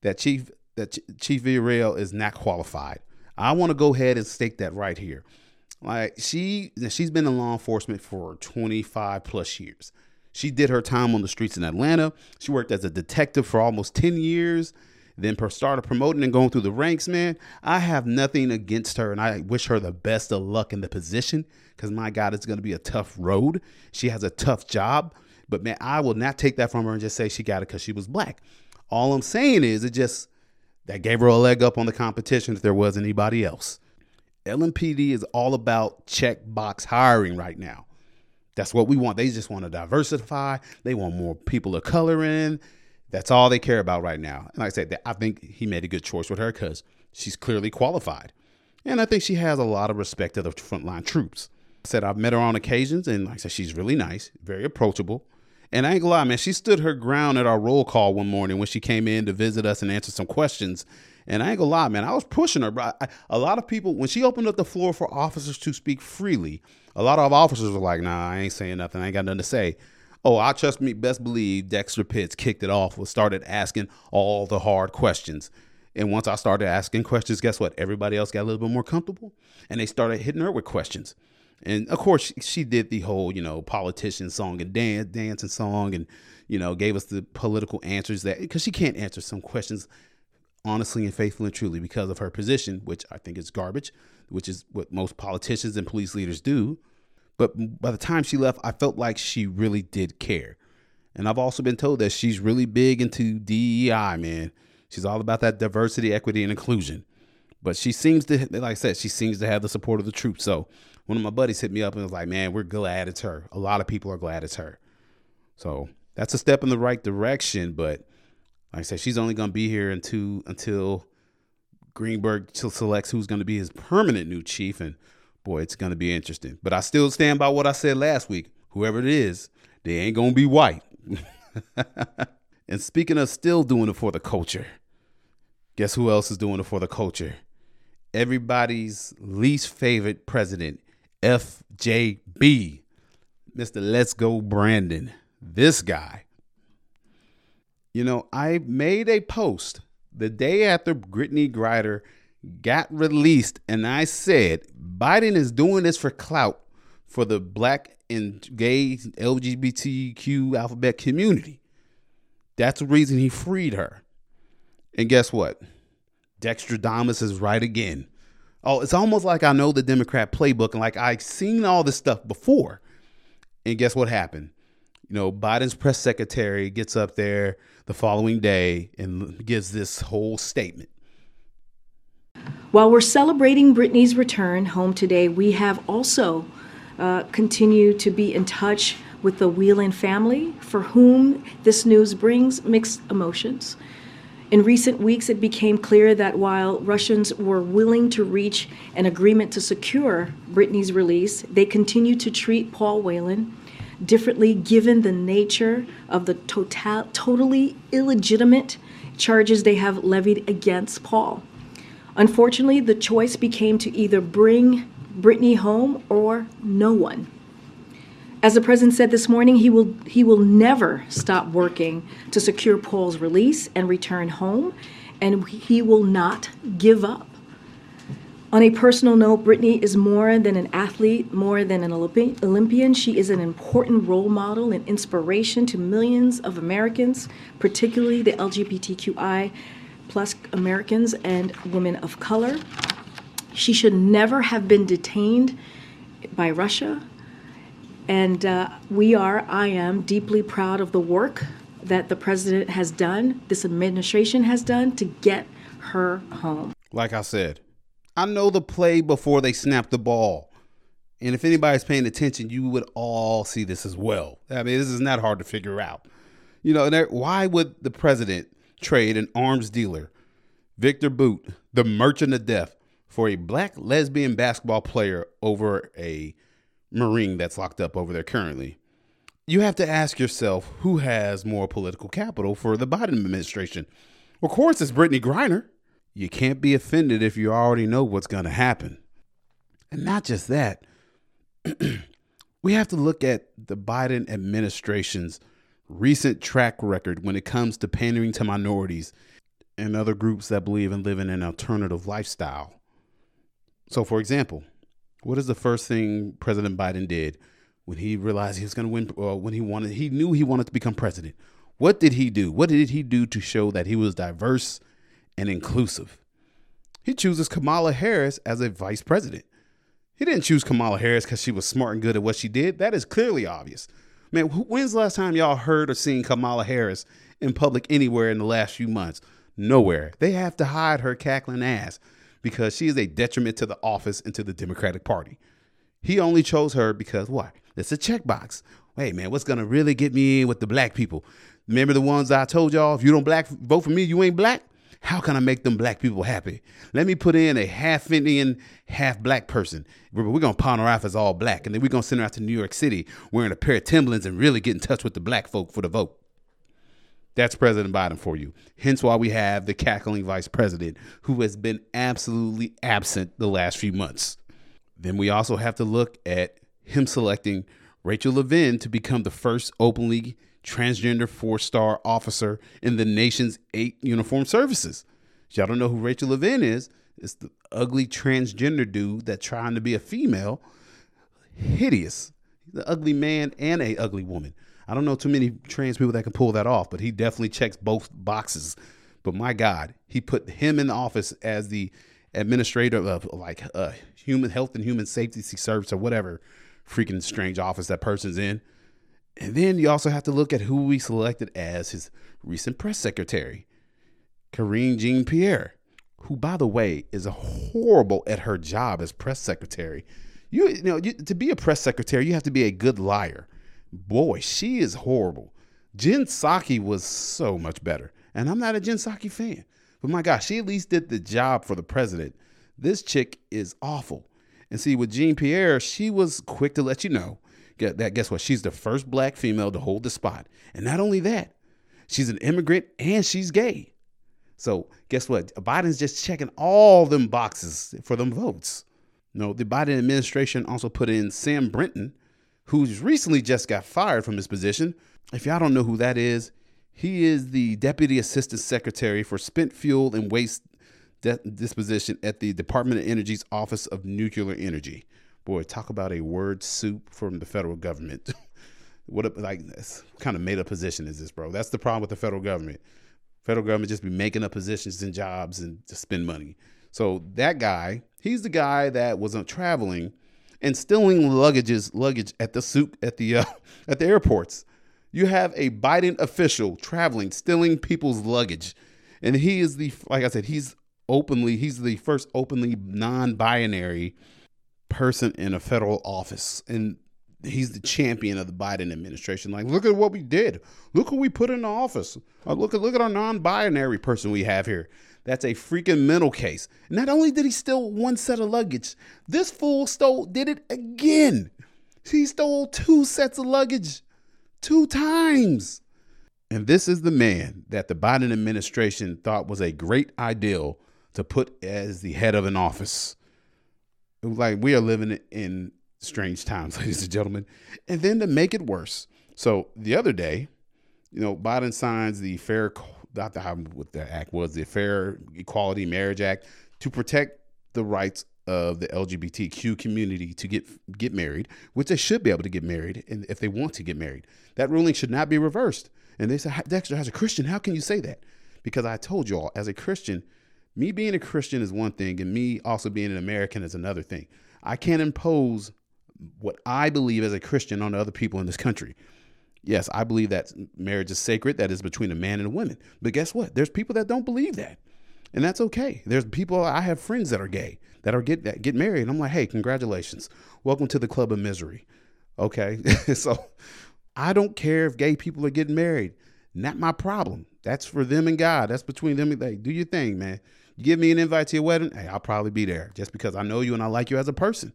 S1: that Chief that Ch- Chief Villaroel is not qualified. I want to go ahead and stake that right here. Like she she's been in law enforcement for 25 plus years. She did her time on the streets in Atlanta. She worked as a detective for almost 10 years then started promoting and going through the ranks, man. I have nothing against her, and I wish her the best of luck in the position because my God, it's going to be a tough road. She has a tough job, but man, I will not take that from her and just say she got it because she was black. All I'm saying is it just that gave her a leg up on the competition if there was anybody else. LMPD is all about check box hiring right now. That's what we want. They just want to diversify. They want more people of color in. That's all they care about right now. And like I said, I think he made a good choice with her because she's clearly qualified. And I think she has a lot of respect to the frontline troops. I said I've met her on occasions, and like I said, she's really nice, very approachable. And I ain't gonna lie, man, she stood her ground at our roll call one morning when she came in to visit us and answer some questions. And I ain't gonna lie, man, I was pushing her. But I, a lot of people, when she opened up the floor for officers to speak freely, a lot of officers were like, "Nah, I ain't saying nothing. I ain't got nothing to say." Oh, I trust me, best believe Dexter Pitts kicked it off, was started asking all the hard questions. And once I started asking questions, guess what? Everybody else got a little bit more comfortable and they started hitting her with questions. And of course, she, did the whole, you know, politician song and dance, dance and song, and you know, gave us the political answers that because she can't answer some questions honestly and faithfully and truly because of her position, which I think is garbage, which is what most politicians and police leaders do. But by the time she left, I felt like she really did care. And I've also been told that she's really big into DEI, man. She's all about that diversity, equity, and inclusion. But she seems to, like I said, she seems to have the support of the troops. So one of my buddies hit me up and was like, man, we're glad it's her. A lot of people are glad it's her. So that's a step in the right direction. But like I said, she's only going to be here until, until Greenberg selects who's going to be his permanent new chief. And boy, it's going to be interesting. But I still stand by what I said last week. Whoever it is, they ain't going to be white. [laughs] and speaking of still doing it for the culture, guess who else is doing it for the culture? Everybody's least favorite president, FJB, Mr. Let's Go Brandon. This guy. You know, I made a post the day after Brittney Griner got released, and I said Biden is doing this for clout for the black and gay LGBTQ alphabet community. That's the reason he freed her. And guess what? Dextradamus is right again. Oh, it's almost like I know the Democrat playbook and like I've seen all this stuff before. And guess what happened? You know, Biden's press secretary gets up there the following day and gives this whole statement.
S3: While we're celebrating Brittney's return home today, we have also uh, continued to be in touch with the Whelan family, for whom this news brings mixed emotions. In recent weeks, it became clear that while Russians were willing to reach an agreement to secure Brittney's release, they continued to treat Paul Whelan differently given the nature of the total, totally illegitimate charges they have levied against Paul. Unfortunately, the choice became to either bring Brittney home or no one. As the president said this morning, he will he will never stop working to secure Paul's release and return home, and he will not give up. On a personal note, Brittney is more than an athlete, more than an Olympi- Olympian. She is an important role model and inspiration to millions of Americans, particularly the LGBTQI plus Americans and women of color. She should never have been detained by Russia. And uh, we are, I am, deeply proud of the work that the president has done, this administration has done to get her home.
S1: Like I said, I know the play before they snap the ball. And if anybody's paying attention, you would all see this as well. I mean, this is not hard to figure out. You know, why would the president trade an arms dealer, Viktor Bout, the merchant of death, for a black lesbian basketball player over a Marine that's locked up over there currently? You have to ask yourself who has more political capital for the Biden administration. Of course, it's Brittney Griner. You can't be offended if you already know what's going to happen. And not just that, [clears throat] we have to look at the Biden administration's recent track record when it comes to pandering to minorities and other groups that believe in living an alternative lifestyle. So, for example, what is the first thing President Biden did when he realized he was going to win? Or when he wanted, he knew he wanted to become president. What did he do? What did he do to show that he was diverse and inclusive. He chooses Kamala Harris as a vice president. He didn't choose Kamala Harris because she was smart and good at what she did. That is clearly obvious. Man, when's the last time y'all heard or seen Kamala Harris in public anywhere in the last few months? Nowhere. They have to hide her cackling ass because she is a detriment to the office and to the Democratic Party. He only chose her because what? It's a checkbox. Hey man, what's gonna really get me in with the black people? Remember the ones I told y'all? If you don't black vote for me, you ain't black. How can I make them black people happy? Let me put in a half Indian, half black person. We're, to pawn her off as all black. And then we're to send her out to New York City wearing a pair of Timberlands and really get in touch with the black folk for the vote. That's President Biden for you. Hence why we have the cackling vice president who has been absolutely absent the last few months. Then we also have to look at him selecting Rachel Levine to become the first openly transgender four star officer in the nation's eight uniformed services. Y'all don't know who Rachel Levine is. It's the ugly transgender dude that's trying to be a female. Hideous. An ugly man and a ugly woman. I don't know too many trans people that can pull that off, but he definitely checks both boxes. But my God, he put him in the office as the administrator of like uh, human health and human safety service or whatever freaking strange office that person's in. And then you also have to look at who we selected as his recent press secretary. Karine Jean Pierre, who, by the way, is horrible at her job as press secretary. You, you know, you, to be a press secretary, you have to be a good liar. Boy, she is horrible. Jen Psaki was so much better. And I'm not a Jen Psaki fan. But my gosh, she at least did the job for the president. This chick is awful. And see, with Jean Pierre, she was quick to let you know that guess what? She's the first black female to hold the spot. And not only that, she's an immigrant and she's gay. So guess what? Biden's just checking all them boxes for them votes. No, the Biden administration also put in Sam Brinton, who's recently just got fired from his position. If y'all don't know who that is, he is the Deputy Assistant Secretary for Spent Fuel and Waste De- Disposition at the Department of Energy's Office of Nuclear Energy. Boy, talk about a word soup from the federal government. [laughs] what a, like what kind of made up position is this, bro? That's the problem with the federal government. Federal government just be making up positions and jobs and to spend money. So that guy, he's the guy that was uh, traveling and stealing luggages, luggage at the soup at the uh, [laughs] at the airports. You have a Biden official traveling, stealing people's luggage, and he is the like I said, he's openly he's the first openly non-binary person in a federal office, and he's the champion of the Biden administration. Like, look at what we did. Look who we put in the office. Look at look at our non-binary person we have here. That's a freaking mental case. Not only did he steal one set of luggage, this fool stole did it again. He stole two sets of luggage, two times. And this is the man that the Biden administration thought was a great ideal to put as the head of an office. It was like we are living in strange times, [laughs] ladies and gentlemen. And then to make it worse, so the other day, you know, Biden signs the Fair, not the what the act was, the Fair Equality Marriage Act to protect the rights of the LGBTQ community to get get married, which they should be able to get married, and if they want to get married, that ruling should not be reversed. And they said, Dexter, as a Christian, how can you say that? Because I told you all, as a Christian, me being a Christian is one thing, and me also being an American is another thing. I can't impose what I believe as a Christian on other people in this country. Yes, I believe that marriage is sacred, that is between a man and a woman. But guess what? There's people that don't believe that. And that's okay. There's people I have friends that are gay that are get that get married. And I'm like, hey, congratulations. Welcome to the club of misery. Okay. [laughs] so I don't care if gay people are getting married. Not my problem. That's for them and God. That's between them and they. Do your thing, man. You give me an invite to your wedding, hey, I'll probably be there just because I know you and I like you as a person.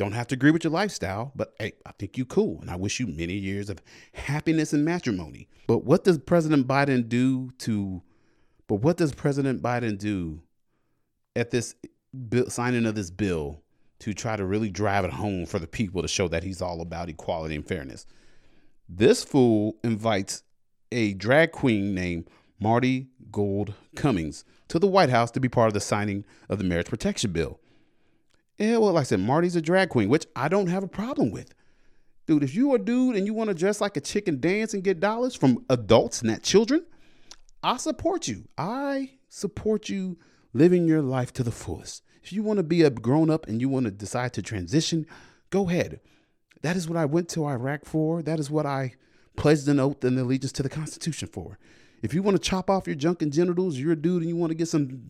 S1: Don't have to agree with your lifestyle, but hey, I think you cool, and I wish you many years of happiness and matrimony. But what does President Biden do to? But what does President Biden do at this bill, signing of this bill to try to really drive it home for the people to show that he's all about equality and fairness? This fool invites a drag queen named Marti Gould Cummings to the White House to be part of the signing of the marriage protection bill. Yeah, well, like I said, Marti's a drag queen, which I don't have a problem with. Dude, if you a dude and you want to dress like a chick and dance and get dollars from adults, and not children, I support you. I support you living your life to the fullest. If you want to be a grown up and you want to decide to transition, go ahead. That is what I went to Iraq for. That is what I pledged an oath and allegiance to the Constitution for. If you want to chop off your junk and genitals, you're a dude and you want to get some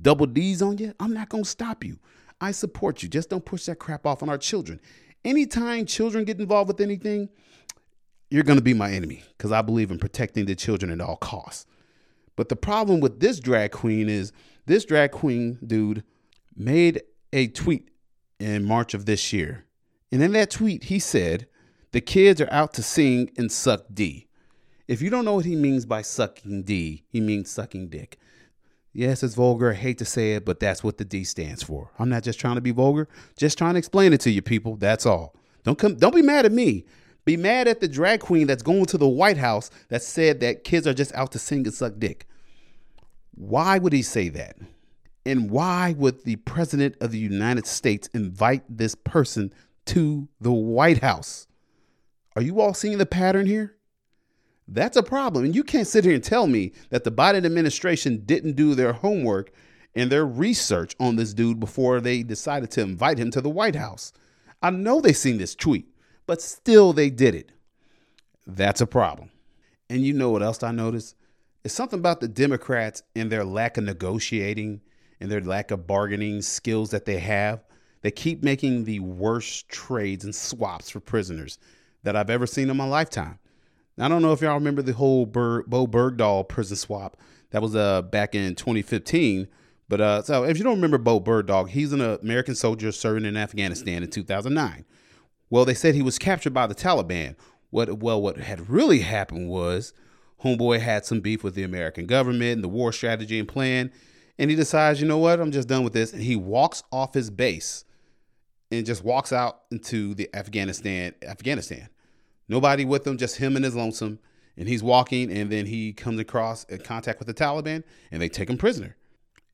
S1: double D's on you, I'm not going to stop you. I support you. Just don't push that crap off on our children. Anytime children get involved with anything, you're going to be my enemy because I believe in protecting the children at all costs. But the problem with this drag queen is this drag queen dude made a tweet in March of this year. And in that tweet, he said, The kids are out to sing and suck D. If you don't know what he means by sucking D, he means sucking dick. Yes, it's vulgar. I hate to say it, but that's what the D stands for. I'm not just trying to be vulgar, just trying to explain it to you people. That's all. Don't come don't be mad at me. Be mad at the drag queen that's going to the White House that said that kids are just out to sing and suck dick. Why would he say that? And why would the president of the United States invite this person to the White House? Are you all seeing the pattern here? That's a problem. And you can't sit here and tell me that the Biden administration didn't do their homework and their research on this dude before they decided to invite him to the White House. I know they seen this tweet, but still they did it. That's a problem. And you know what else I noticed? It's something about the Democrats and their lack of negotiating and their lack of bargaining skills that they have. They keep making the worst trades and swaps for prisoners that I've ever seen in my lifetime. I don't know if y'all remember the whole Bo Bergdahl prison swap that was uh, back in 2015. But uh, so if you don't remember Bo Bergdahl, he's an American soldier serving in Afghanistan in 2009. Well, they said he was captured by the Taliban. What well, what had really happened was Homeboy had some beef with the American government and the war strategy and plan, and he decides, you know what, I'm just done with this, and he walks off his base and just walks out into the Afghanistan. Afghanistan, nobody with him, just him and his lonesome, and he's walking, and then he comes across in contact with the Taliban, and they take him prisoner.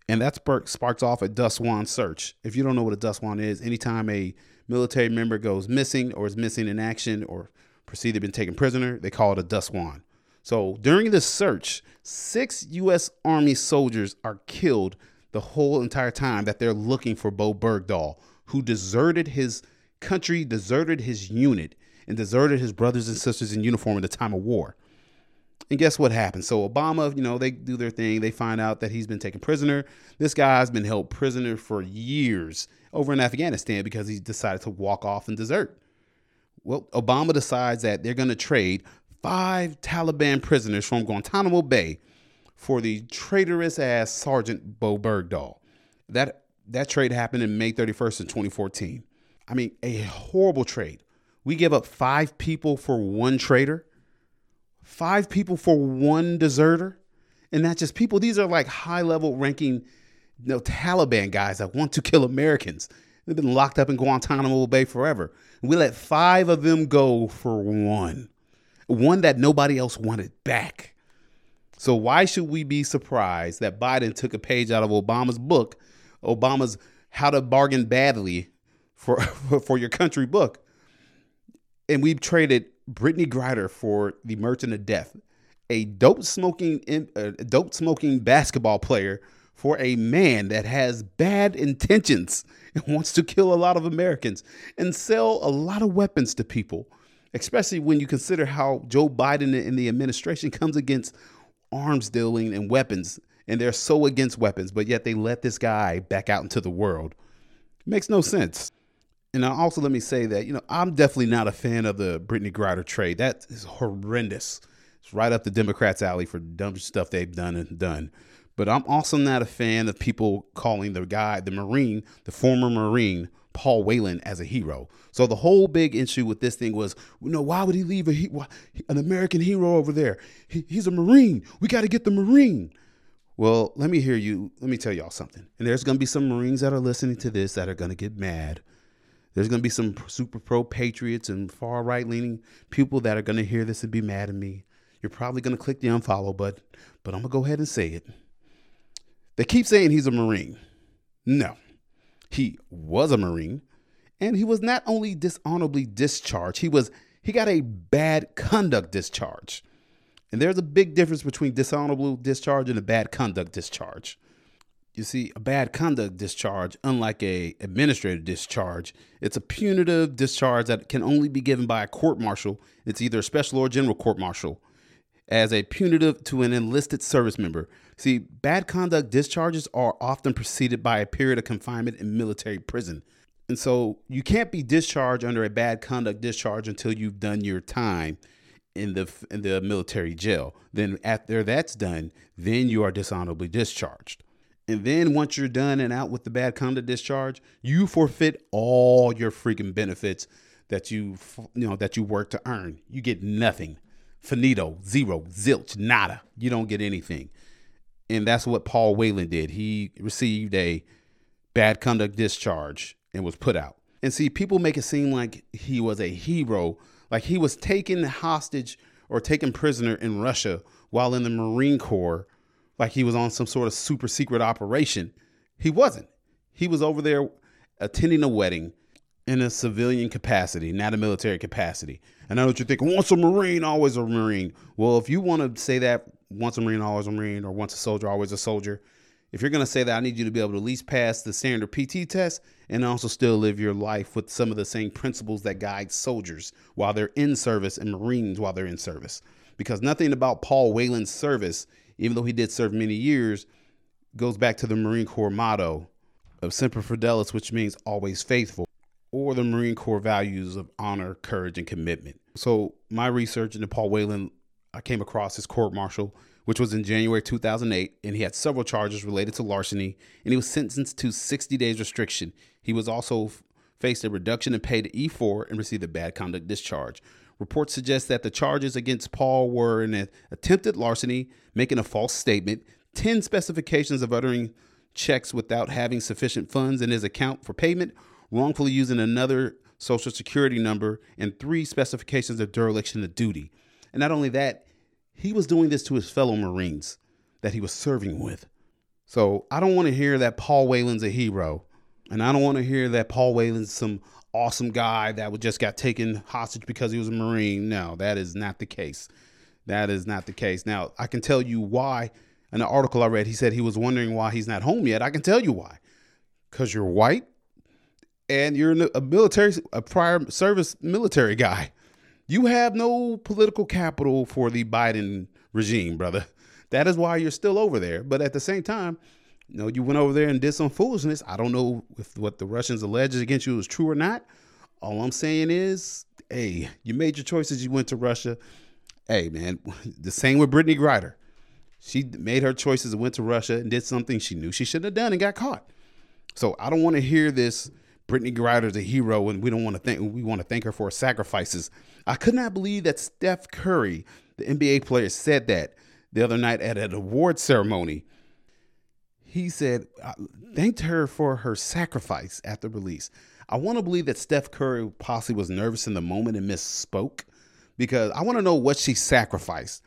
S1: And that spark, sparks off a DUSTWUN search. If you don't know what a DUSTWUN is, anytime a military member goes missing or is missing in action or perceived to have been taken prisoner, they call it a DUSTWUN. So during this search, six U.S. Army soldiers are killed the whole entire time that they're looking for Bo Bergdahl, who deserted his country, deserted his unit, and deserted his brothers and sisters in uniform at the time of war. And guess what happened? So Obama, you know, they do their thing. They find out that he's been taken prisoner. This guy's been held prisoner for years over in Afghanistan because he decided to walk off and desert. Well, Obama decides that they're going to trade five Taliban prisoners from Guantanamo Bay for the traitorous ass Sergeant Bo Bergdahl. That that trade happened in May 31st in 2014. I mean, a horrible trade. We give up five people for one traitor five people for one deserter, and not just people. These are like high level ranking, you know, Taliban guys that want to kill Americans. They've been locked up in Guantanamo Bay forever. We let five of them go for one, one that nobody else wanted back. So why should we be surprised that Biden took a page out of Obama's book, Obama's How to Bargain Badly for [laughs] for your country book, and we've traded Brittney Griner for the Merchant of Death, a dope smoking a dope smoking basketball player for a man that has bad intentions and wants to kill a lot of Americans and sell a lot of weapons to people, especially when you consider how Joe Biden and the administration [laughs] comes against arms dealing and weapons and they're so against weapons, but yet they let this guy back out into the world. Makes no sense. And also let me say that, you know, I'm definitely not a fan of the Brittney Griner trade. That is horrendous. It's right up the Democrats' alley for dumb stuff they've done and done. But I'm also not a fan of people calling the guy, the Marine, the former Marine, Paul Whelan, as a hero. So the whole big issue with this thing was, you know, why would he leave a, an American hero over there? He, he's a Marine. We got to get the Marine. Well, let me hear you. Let me tell y'all something. And there's going to be some Marines that are listening to this that are going to get mad there's going to be some super pro patriots and far right leaning people that are going to hear this and be mad at me. You're probably going to click the unfollow button, but I'm going to go ahead and say it. They keep saying he's a Marine. No, he was a Marine, and he was not only dishonorably discharged, he was he got a bad conduct discharge. And there's a big difference between dishonorable discharge and a bad conduct discharge. You see, a bad conduct discharge, unlike a administrative discharge, it's a punitive discharge that can only be given by a court martial. It's either a special or general court martial as a punitive to an enlisted service member. See, bad conduct discharges are often preceded by a period of confinement in military prison. And so you can't be discharged under a bad conduct discharge until you've done your time in the in the military jail. Then after that's done, then you are dishonorably discharged. And then once you're done and out with the bad conduct discharge, you forfeit all your freaking benefits that you you know that you work to earn. You get nothing. Finito, zero, zilch, nada. You don't get anything. And that's what Paul Whelan did. He received a bad conduct discharge and was put out. And see, people make it seem like he was a hero, like he was taken hostage or taken prisoner in Russia while in the Marine Corps like he was on some sort of super secret operation. He wasn't. He was over there attending a wedding in a civilian capacity, not a military capacity. And I know what you're thinking, once a Marine, always a Marine. Well, if you want to say that once a Marine, always a Marine, or once a soldier, always a soldier, if you're going to say that, I need you to be able to at least pass the standard PT test and also still live your life with some of the same principles that guide soldiers while they're in service and Marines while they're in service. Because nothing about Paul Whelan's service even though he did serve many years, goes back to the Marine Corps motto of Semper Fidelis, which means always faithful, or the Marine Corps values of honor, courage, and commitment. So, my research into Paul Whelan, I came across his court martial, which was in January 2008, and he had several charges related to larceny, and he was sentenced to 60 days restriction. He was also faced a reduction in pay to E4 and received a bad conduct discharge. Reports suggest that the charges against Paul were an attempted larceny, making a false statement, 10 specifications of uttering checks without having sufficient funds in his account for payment, wrongfully using another social security number, and three specifications of dereliction of duty. And not only that, he was doing this to his fellow Marines that he was serving with. So I don't want to hear that Paul Whelan's a hero. And I don't want to hear that Paul Whelan's some awesome guy that just got taken hostage because he was a Marine. No, that is not the case. That is not the case. Now, I can tell you why. In an article I read, he said he was wondering why he's not home yet. I can tell you why. Because you're white and you're a military, a prior service military guy. You have no political capital for the Biden regime, brother. That is why you're still over there. But at the same time, you know, you went over there and did some foolishness. I don't know if what the Russians alleged against you is true or not. All I'm saying is, hey, you made your choices. You went to Russia. Hey, man, [laughs] the same with Brittney Griner. She made her choices and went to Russia and did something she knew she shouldn't have done and got caught. So I don't want to hear this. Brittney Griner's a hero, and we don't want to thank. We want to thank her for her sacrifices. I could not believe that Steph Curry, the NBA player, said that the other night at an award ceremony. He said, thanked her for her sacrifice at the release. I want to believe that Steph Curry possibly was nervous in the moment and misspoke because I want to know what she sacrificed.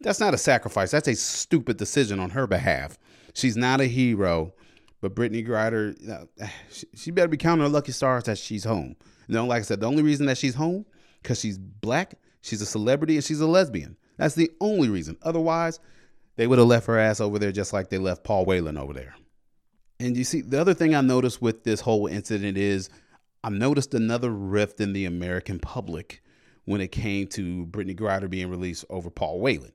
S1: That's not a sacrifice. That's a stupid decision on her behalf. She's not a hero, but Brittney Griner, eh, she better be counting her lucky stars that she's home. You know, like I said, the only reason that she's home because she's black, she's a celebrity, and she's a lesbian. That's the only reason. Otherwise, they would have left her ass over there just like they left Paul Whelan over there. And you see, the other thing I noticed with this whole incident is I noticed another rift in the American public when it came to Brittney Griner being released over Paul Whelan.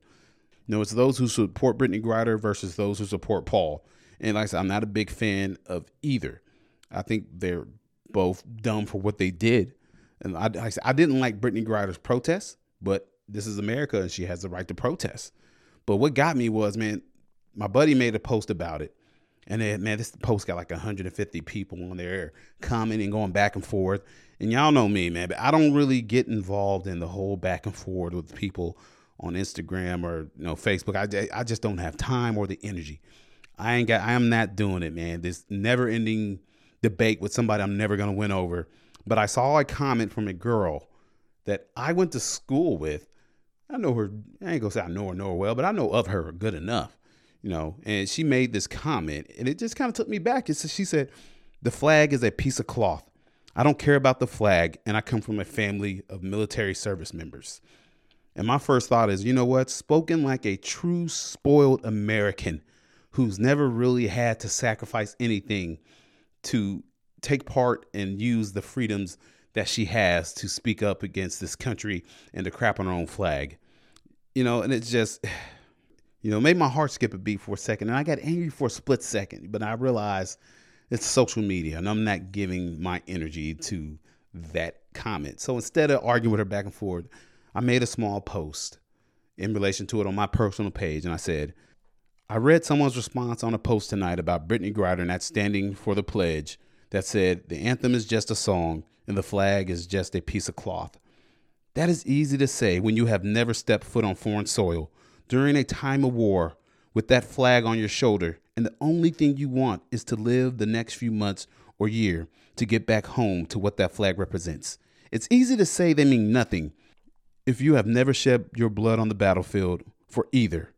S1: You know, it's those who support Brittney Griner versus those who support Paul. And like I said, I'm not a big fan of either. I think they're both dumb for what they did. And I, I, I didn't like Brittney Griner's protest, but this is America and she has the right to protest. But what got me was, man, my buddy made a post about it. And then, man, this post got like 150 people on there commenting, going back and forth. And y'all know me, man, but I don't really get involved in the whole back and forth with people on Instagram or you know Facebook. I, I just don't have time or the energy. I ain't got. I am not doing it, man. This never-ending debate with somebody I'm never gonna win over. But I saw a comment from a girl that I went to school with. I know her. I ain't gonna say I know her, know her well, but I know of her good enough, you know. And she made this comment, and it just kind of took me back. It's, she said, "The flag is a piece of cloth. I don't care about the flag, and I come from a family of military service members." And my first thought is, you know what? Spoken like a true spoiled American who's never really had to sacrifice anything to take part and use the freedoms that she has to speak up against this country and to crap on her own flag. You know, and it's just, you know, made my heart skip a beat for a second. And I got angry for a split second, but I realized it's social media and I'm not giving my energy to that comment. So instead of arguing with her back and forth, I made a small post in relation to it on my personal page. And I said, I read someone's response on a post tonight about Brittney Griner not standing for the pledge that said the anthem is just a song and the flag is just a piece of cloth. That is easy to say when you have never stepped foot on foreign soil during a time of war with that flag on your shoulder, and the only thing you want is to live the next few months or year to get back home to what that flag represents. It's easy to say they mean nothing if you have never shed your blood on the battlefield for either,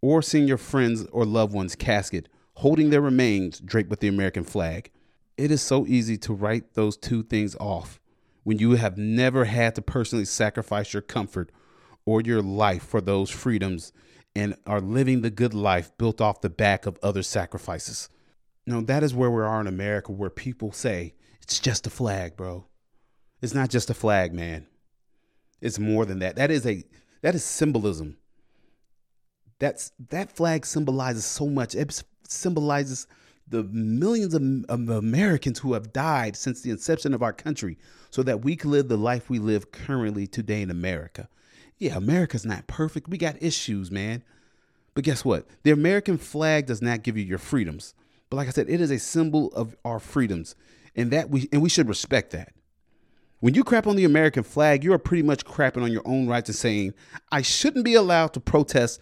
S1: or seen your friends or loved ones' casket holding their remains draped with the American flag. It is so easy to write those two things off when you have never had to personally sacrifice your comfort or your life for those freedoms and are living the good life built off the back of other sacrifices. Now, that is where we are in America, where people say, it's just a flag, bro. It's not just a flag, man. It's more than that. That is a that is symbolism. That's that flag symbolizes so much. It symbolizes the millions of, of Americans who have died since the inception of our country so that we can live the life we live currently today in America. Yeah, America's not perfect. We got issues, man. But guess what? The American flag does not give you your freedoms. But like I said, it is a symbol of our freedoms, and that we and we should respect that. When you crap on the American flag, you are pretty much crapping on your own rights and saying, I shouldn't be allowed to protest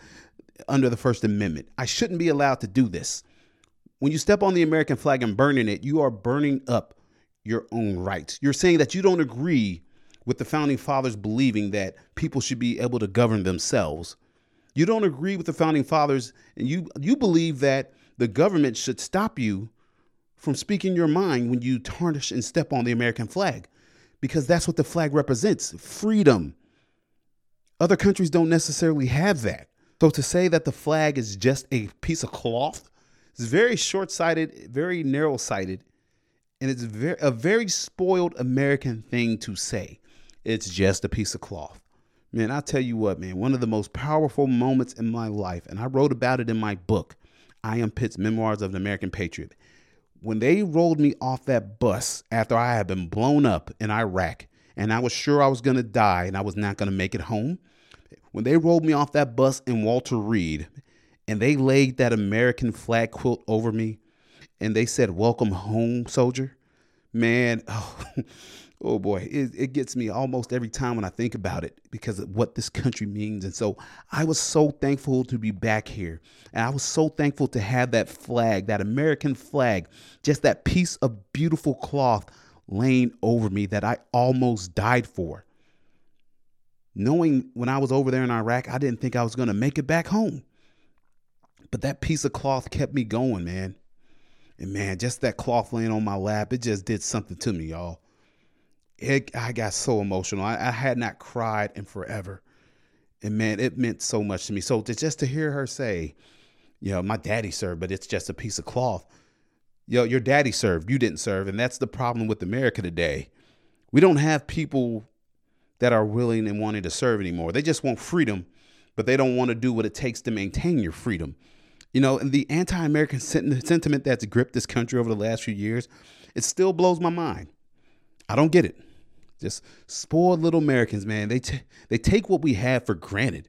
S1: under the First Amendment. I shouldn't be allowed to do this. When you step on the American flag and burning it, you are burning up your own rights. You're saying that you don't agree with the founding fathers believing that people should be able to govern themselves. You don't agree with the founding fathers and you you believe that the government should stop you from speaking your mind when you tarnish and step on the American flag because that's what the flag represents, freedom. Other countries don't necessarily have that. So to say that the flag is just a piece of cloth is very short-sighted, very narrow-sighted, and it's very, a very spoiled American thing to say. It's just a piece of cloth. Man, I'll tell you what, man, one of the most powerful moments in my life, and I wrote about it in my book, I Am Pitts Memoirs of an American Patriot. When they rolled me off that bus after I had been blown up in Iraq and I was sure I was going to die and I was not going to make it home, when they rolled me off that bus in Walter Reed and they laid that American flag quilt over me and they said, Welcome home, soldier, man, [laughs] oh, oh boy, it, it gets me almost every time when I think about it because of what this country means. And so I was so thankful to be back here. And I was so thankful to have that flag, that American flag, just that piece of beautiful cloth laying over me that I almost died for. Knowing when I was over there in Iraq, I didn't think I was going to make it back home. But that piece of cloth kept me going, man. And man, just that cloth laying on my lap, it just did something to me, y'all. It, I got so emotional. I, I had not cried in forever. And man, it meant so much to me. So to, just to hear her say, you know, my daddy served, but it's just a piece of cloth. Yo, your daddy served, you didn't serve. And that's the problem with America today. We don't have people that are willing and wanting to serve anymore. They just want freedom, but they don't want to do what it takes to maintain your freedom. You know, and the anti American sentiment that's gripped this country over the last few years, it still blows my mind. I don't get it. Just spoiled little Americans, man. They t- they take what we have for granted,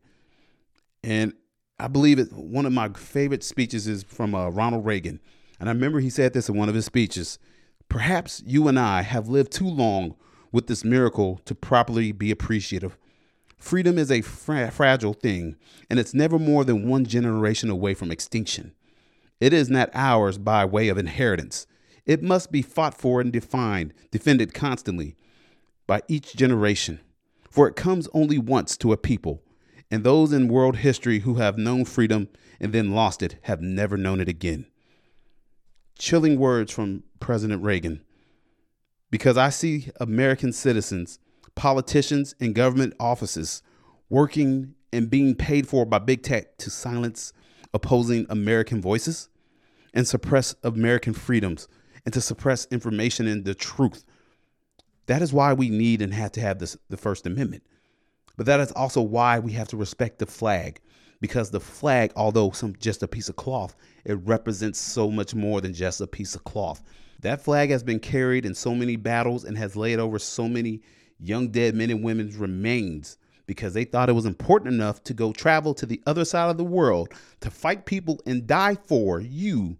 S1: and I believe it. One of my favorite speeches is from uh, Ronald Reagan, and I remember he said this in one of his speeches. Perhaps you and I have lived too long with this miracle to properly be appreciative. Freedom is a fra- fragile thing, and it's never more than one generation away from extinction. It is not ours by way of inheritance. It must be fought for and defined, defended constantly by each generation. For it comes only once to a people, and those in world history who have known freedom and then lost it have never known it again. Chilling words from President Reagan. Because I see American citizens, politicians, and government offices working and being paid for by big tech to silence opposing American voices and suppress American freedoms and to suppress information and the truth. That is why we need and have to have this, the First Amendment. But that is also why we have to respect the flag, because the flag, although some just a piece of cloth, it represents so much more than just a piece of cloth. That flag has been carried in so many battles and has laid over so many young dead men and women's remains because they thought it was important enough to go travel to the other side of the world to fight people and die for you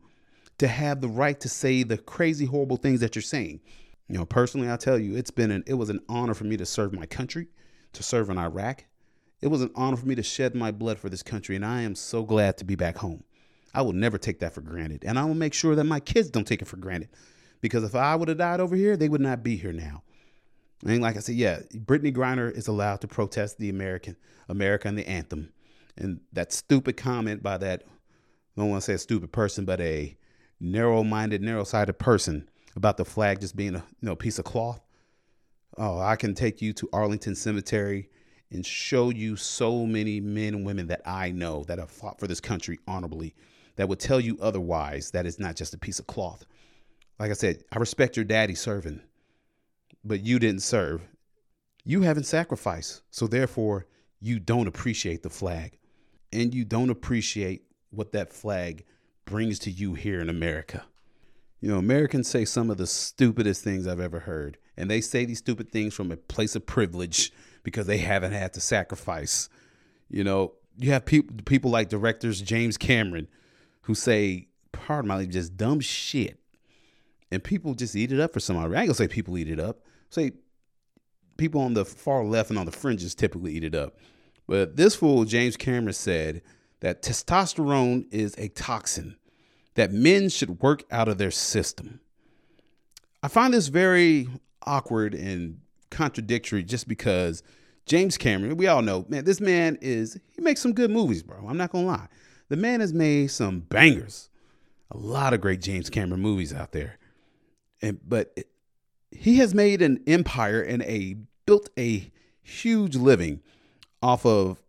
S1: to have the right to say the crazy horrible things that you're saying. You know, personally, I tell you, it's been an it was an honor for me to serve my country, to serve in Iraq. It was an honor for me to shed my blood for this country, and I am so glad to be back home. I will never take that for granted, and I will make sure that my kids don't take it for granted. Because if I would have died over here, they would not be here now. And like I said, yeah, Brittney Griner is allowed to protest the American America and the anthem. And that stupid comment by that, I don't want to say a stupid person, but a narrow-minded, narrow-sighted person about the flag just being a you know piece of cloth. Oh, I can take you to Arlington Cemetery and show you so many men and women that I know that have fought for this country honorably that would tell you otherwise that it's not just a piece of cloth. Like I said, I respect your daddy serving, but you didn't serve. You haven't sacrificed, so therefore you don't appreciate the flag. and you don't appreciate what that flag brings to you here in America. You know, Americans say some of the stupidest things I've ever heard, and they say these stupid things from a place of privilege because they haven't had to sacrifice. You know, you have people people like directors James Cameron who say, pardon my just dumb shit. And people just eat it up for some reason. I ain't gonna say people eat it up. Say people on the far left and on the fringes typically eat it up. But this fool, James Cameron, said that testosterone is a toxin that men should work out of their system. I find this very awkward and contradictory just because James Cameron, we all know, man, this man is, he makes some good movies, bro. I'm not gonna lie. The man has made some bangers. A lot of great James Cameron movies out there. And but it, he has made an empire and a built a huge living off of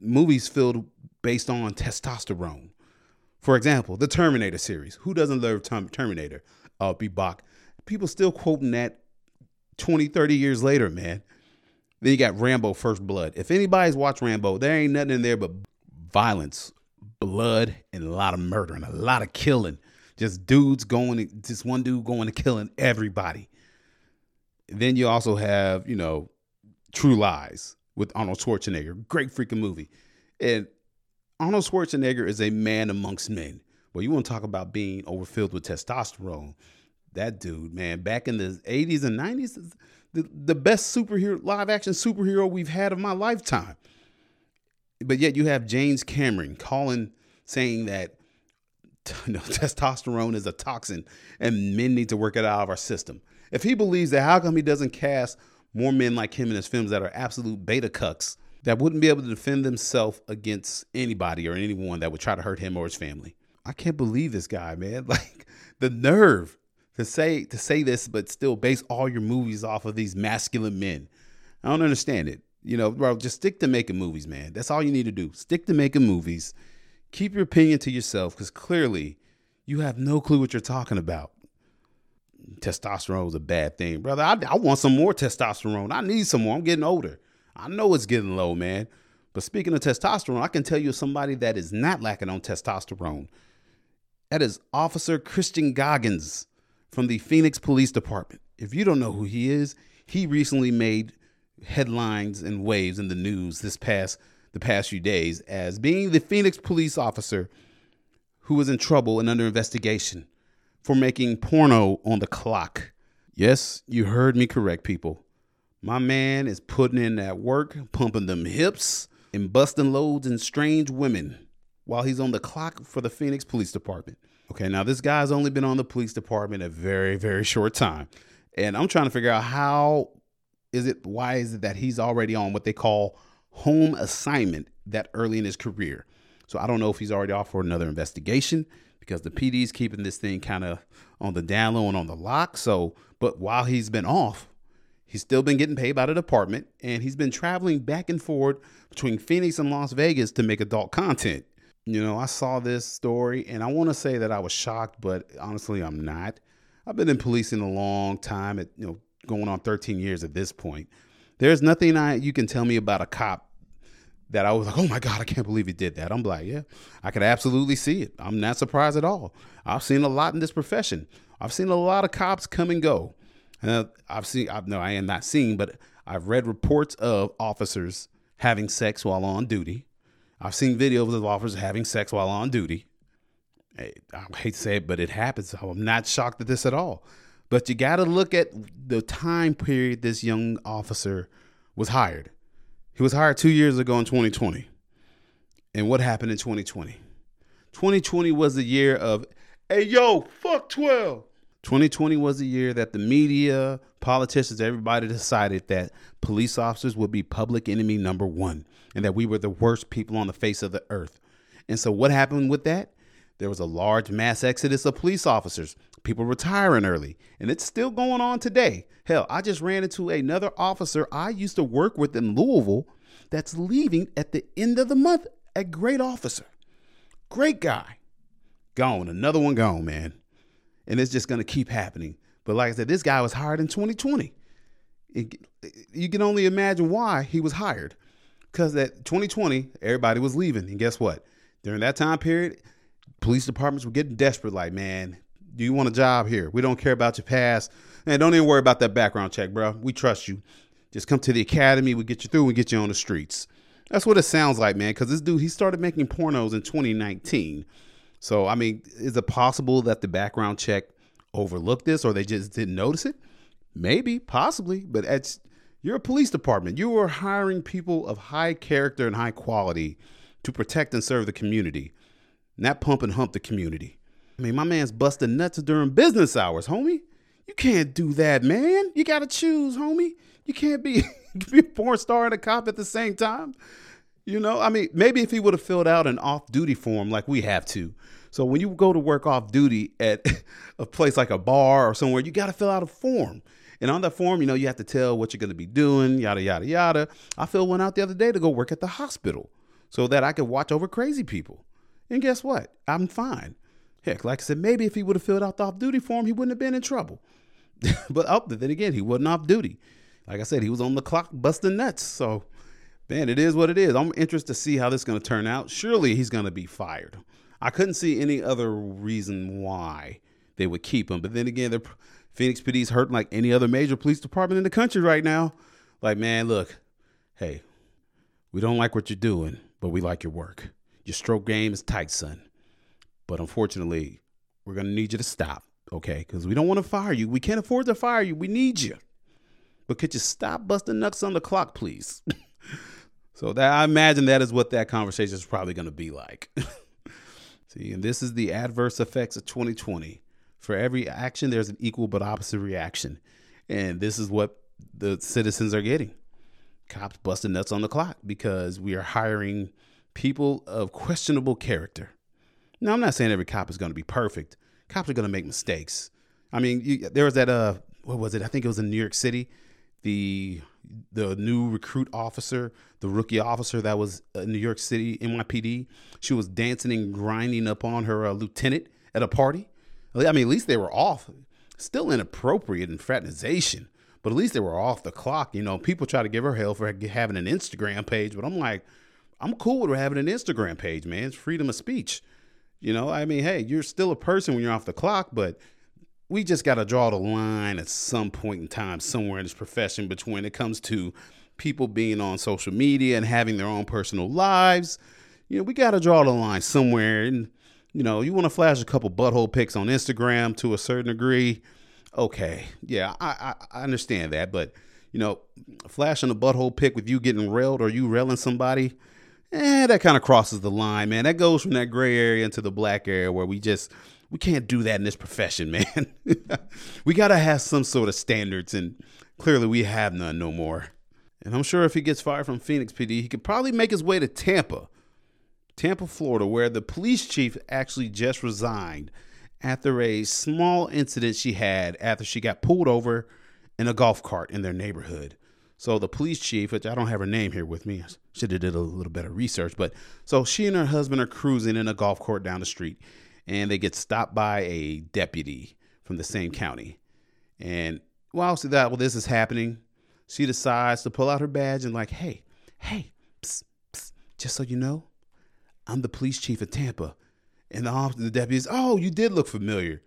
S1: movies filled based on testosterone. For example, the Terminator series. Who doesn't love Term- Terminator? Uh, B. Bach. People still quoting that 20, 30 years later, man. Then you got Rambo First Blood. If anybody's watched Rambo, there ain't nothing in there but violence, blood, and a lot of murder and a lot of killing. Just dudes going, just one dude going to killing everybody. Then you also have, you know, True Lies with Arnold Schwarzenegger. Great freaking movie. And Arnold Schwarzenegger is a man amongst men. Well, you want to talk about being overfilled with testosterone. That dude, man, back in the 80s and 90s, is the, the best superhero, live action superhero we've had of my lifetime. But yet you have James Cameron calling, saying that know, [laughs] [laughs] testosterone is a toxin and men need to work it out of our system. If he believes that, how come he doesn't cast more men like him in his films that are absolute beta cucks that wouldn't be able to defend themselves against anybody or anyone that would try to hurt him or his family? I can't believe this guy, man. [laughs] Like the nerve to say to say this, but still base all your movies off of these masculine men. I don't understand it. You know, bro, just stick to making movies, man. That's all you need to do. Stick to making movies. Keep your opinion to yourself because clearly you have no clue what you're talking about. Testosterone is a bad thing, brother. I, I want some more testosterone. I need some more. I'm getting older. I know it's getting low, man. But speaking of testosterone, I can tell you somebody that is not lacking on testosterone. That is Officer Christian Goggins from the Phoenix Police Department. If you don't know who he is, he recently made headlines and waves in the news this past the past few days as being the Phoenix police officer who was in trouble and under investigation for making porno on the clock. Yes, you heard me correct, people. My man is putting in that work, pumping them hips, and busting loads in strange women while he's on the clock for the Phoenix Police Department. Okay, now this guy's only been on the police department a very, very short time. And I'm trying to figure out how is it, why is it that he's already on what they call home assignment that early in his career? So I don't know if he's already off for another investigation because the PD's keeping this thing kind of on the down low and on the lock. So, but while he's been off, he's still been getting paid by the department and he's been traveling back and forth between Phoenix and Las Vegas to make adult content. You know, I saw this story and I want to say that I was shocked, but honestly, I'm not. I've been in policing a long time, at, you know, going on 13 years at this point. There's nothing I you can tell me about a cop that I was like, oh my God, I can't believe he did that. I'm like, yeah, I could absolutely see it. I'm not surprised at all. I've seen a lot in this profession. I've seen a lot of cops come and go. And I've seen, I've, no, I am not seeing, but I've read reports of officers having sex while on duty. I've seen videos of officers having sex while on duty. Eh, I hate to say it, but it happens. I'm not shocked at this at all. But you got to look at the time period this young officer was hired. He was hired two years ago in 2020. And what happened in 2020? 2020 was the year of, hey, yo, fuck 12. 2020 was the year that the media, politicians, everybody decided that police officers would be public enemy number one and that we were the worst people on the face of the earth. And so, what happened with that? There was a large mass exodus of police officers, people retiring early, and it's still going on today. Hell, I just ran into another officer I used to work with in Louisville that's leaving at the end of the month. A great officer, great guy, gone. Another one gone, man. And it's just going to keep happening. But like I said, this guy was hired in 2020. It, you can only imagine why he was hired. Because at 2020, everybody was leaving. And guess what? During that time period, police departments were getting desperate. Like, man, do you want a job here? We don't care about your past. And don't even worry about that background check, bro. We trust you. Just come to the academy. We get you through. We get you on the streets. That's what it sounds like, man. Because this dude, he started making pornos in 2019. So, I mean, is it possible that the background check overlooked this or they just didn't notice it? Maybe, possibly. But it's you're a police department. You are hiring people of high character and high quality to protect and serve the community, not pump and hump the community. I mean, my man's busting nuts during business hours, homie. You can't do that, man. You gotta choose, homie. You can't be, [laughs] be a porn star and a cop at the same time. You know, I mean, maybe if he would have filled out an off duty form like we have to. So when you go to work off duty at [laughs] a place like a bar or somewhere, you got to fill out a form. And on that form, you know, you have to tell what you're going to be doing, yada, yada, yada. I filled one out the other day to go work at the hospital so that I could watch over crazy people. And guess what? I'm fine. Heck, like I said, maybe if he would have filled out the off duty form, he wouldn't have been in trouble. [laughs] but up then again, he wasn't off duty. Like I said, he was on the clock busting nuts. So, man, it is what it is. I'm interested to see how this is going to turn out. Surely he's going to be fired. I couldn't see any other reason why they would keep him. But then again, the Phoenix PD's hurting like any other major police department in the country right now. Like, man, look, hey, we don't like what you're doing, but we like your work. Your stroke game is tight, son. But unfortunately, we're going to need you to stop, okay? Because we don't want to fire you. We can't afford to fire you. We need you. But could you stop busting nuts on the clock, please? [laughs] so that I imagine that is what that conversation is probably going to be like. [laughs] See, and this is the adverse effects of 2020. For every action, there's an equal but opposite reaction. And this is what the citizens are getting. Cops busting nuts on the clock because we are hiring people of questionable character. Now, I'm not saying every cop is going to be perfect. Cops are going to make mistakes. I mean, you, there was that uh, what was it? I think it was in New York City. The the new recruit officer, the rookie officer that was in New York City NYPD, she was dancing and grinding up on her uh, lieutenant at a party. I mean, at least they were off. Still inappropriate and fraternization, but at least they were off the clock. You know, people try to give her hell for having an Instagram page, but I'm like, I'm cool with her having an Instagram page, man. It's freedom of speech. You know, I mean, hey, you're still a person when you're off the clock, but we just got to draw the line at some point in time, somewhere in this profession, between it comes to people being on social media and having their own personal lives. You know, we got to draw the line somewhere. And, you know, you want to flash a couple butthole pics on Instagram to a certain degree. Okay. Yeah, I, I, I understand that. But, you know, flashing a butthole pic with you getting railed or you railing somebody, eh, that kind of crosses the line, man. That goes from that gray area into the black area where we just we can't do that in this profession, [laughs] man. we got to have some sort of standards, and clearly we have none no more. And I'm sure if he gets fired from Phoenix PD, he could probably make his way to Tampa, Tampa, Florida, where the police chief actually just resigned after a small incident she had after she got pulled over in a golf cart in their neighborhood. So the police chief, which I don't have her name here with me, should have did a little better research, but so she and her husband are cruising in a golf cart down the street and they get stopped by a deputy from the same county. And whilst that, well, this is happening, she decides to pull out her badge and like, hey, hey, psst, psst, just so you know, I'm the police chief of Tampa. And the the deputy is, oh, you did look familiar.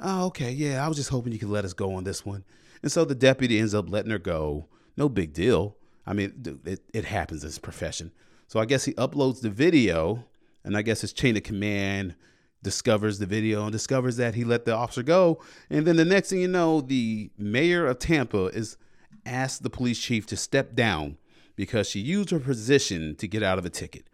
S1: Oh, okay, yeah, I was just hoping you could let us go on this one. And so the deputy ends up letting her go. No big deal. I mean, it, it happens in this profession. So I guess he uploads the video, and I guess his chain of command discovers the video and discovers that he let the officer go. And then the next thing you know, the mayor of Tampa is asked the police chief to step down because she used her position to get out of a ticket.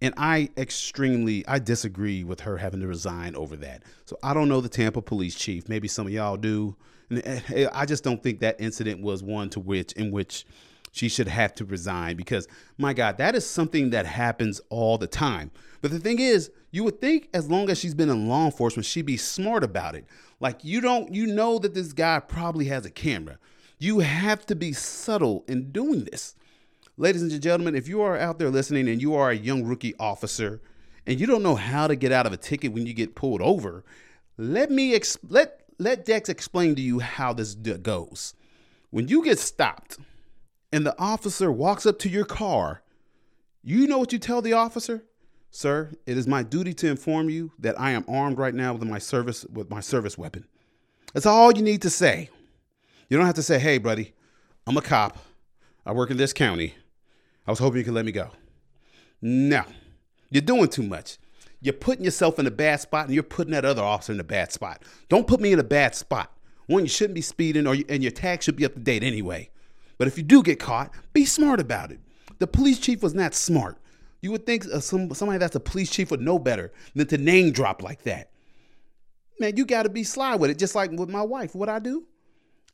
S1: And I extremely I disagree with her having to resign over that. So I don't know the Tampa police chief. Maybe some of y'all do. I just don't think that incident was one to which in which she should have to resign because my God, that is something that happens all the time. But the thing is, you would think as long as she's been in law enforcement, she'd be smart about it. Like you don't, you know that this guy probably has a camera. You have to be subtle in doing this. Ladies and gentlemen, if you are out there listening and you are a young rookie officer and you don't know how to get out of a ticket when you get pulled over, let me ex- let let Dex explain to you how this goes. When you get stopped, and the officer walks up to your car You know what you tell the officer? Sir, it is my duty to inform you that I am armed right now with my service with my service weapon. That's all you need to say. You don't have to say, "Hey, buddy, I'm a cop. I work in this county. I was hoping you could let me go." No. You're doing too much. You're putting yourself in a bad spot and you're putting that other officer in a bad spot. Don't put me in a bad spot. One, you shouldn't be speeding or you, and your tag should be up to date anyway. But if you do get caught, be smart about it. The police chief was not smart. You would think uh, some, somebody that's a police chief would know better than to name drop like that. Man, you got to be sly with it, just like with my wife. What I do,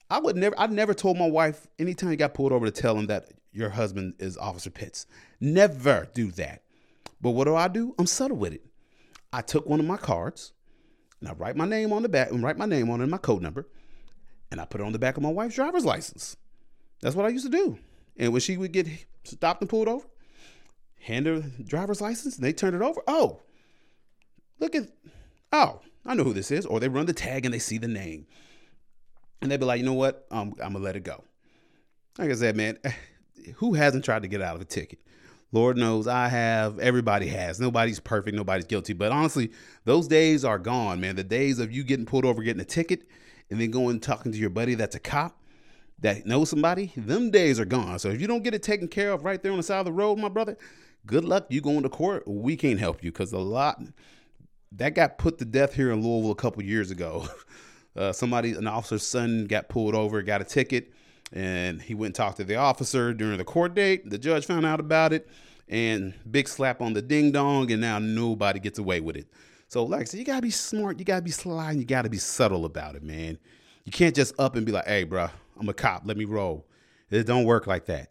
S1: I would never. I never told my wife anytime you got pulled over to tell him that your husband is Officer Pitts. Never do that. But what do I do? I'm subtle with it. I took one of my cards and I write my name on the back and write my name on it and my code number, and I put it on the back of my wife's driver's license. That's what I used to do. And when she would get stopped and pulled over, hand her driver's license and they turn it over. Oh, look at, oh, I know who this is. Or they run the tag and they see the name. And they'd be like, you know what? Um, I'm going to let it go. Like I said, man, [sighs] who hasn't tried to get out of a ticket? Lord knows I have. Everybody has. Nobody's perfect. Nobody's guilty. But honestly, those days are gone, man. The days of you getting pulled over, getting a ticket, and then going and talking to your buddy that's a cop that knows somebody, them days are gone. So if you don't get it taken care of right there on the side of the road, my brother, good luck. You going to court. We can't help you because a lot that got put to death here in Louisville a couple years ago. [laughs] Uh, somebody, an officer's son, got pulled over, got a ticket, and he went and talked to the officer during the court date. The judge found out about it, and big slap on the ding dong, and now nobody gets away with it. So, like I said, you gotta be smart, you gotta be sly, and you gotta be subtle about it, man. You can't just up and be like, "Hey, bro, I'm a cop. Let me roll." It don't work like that.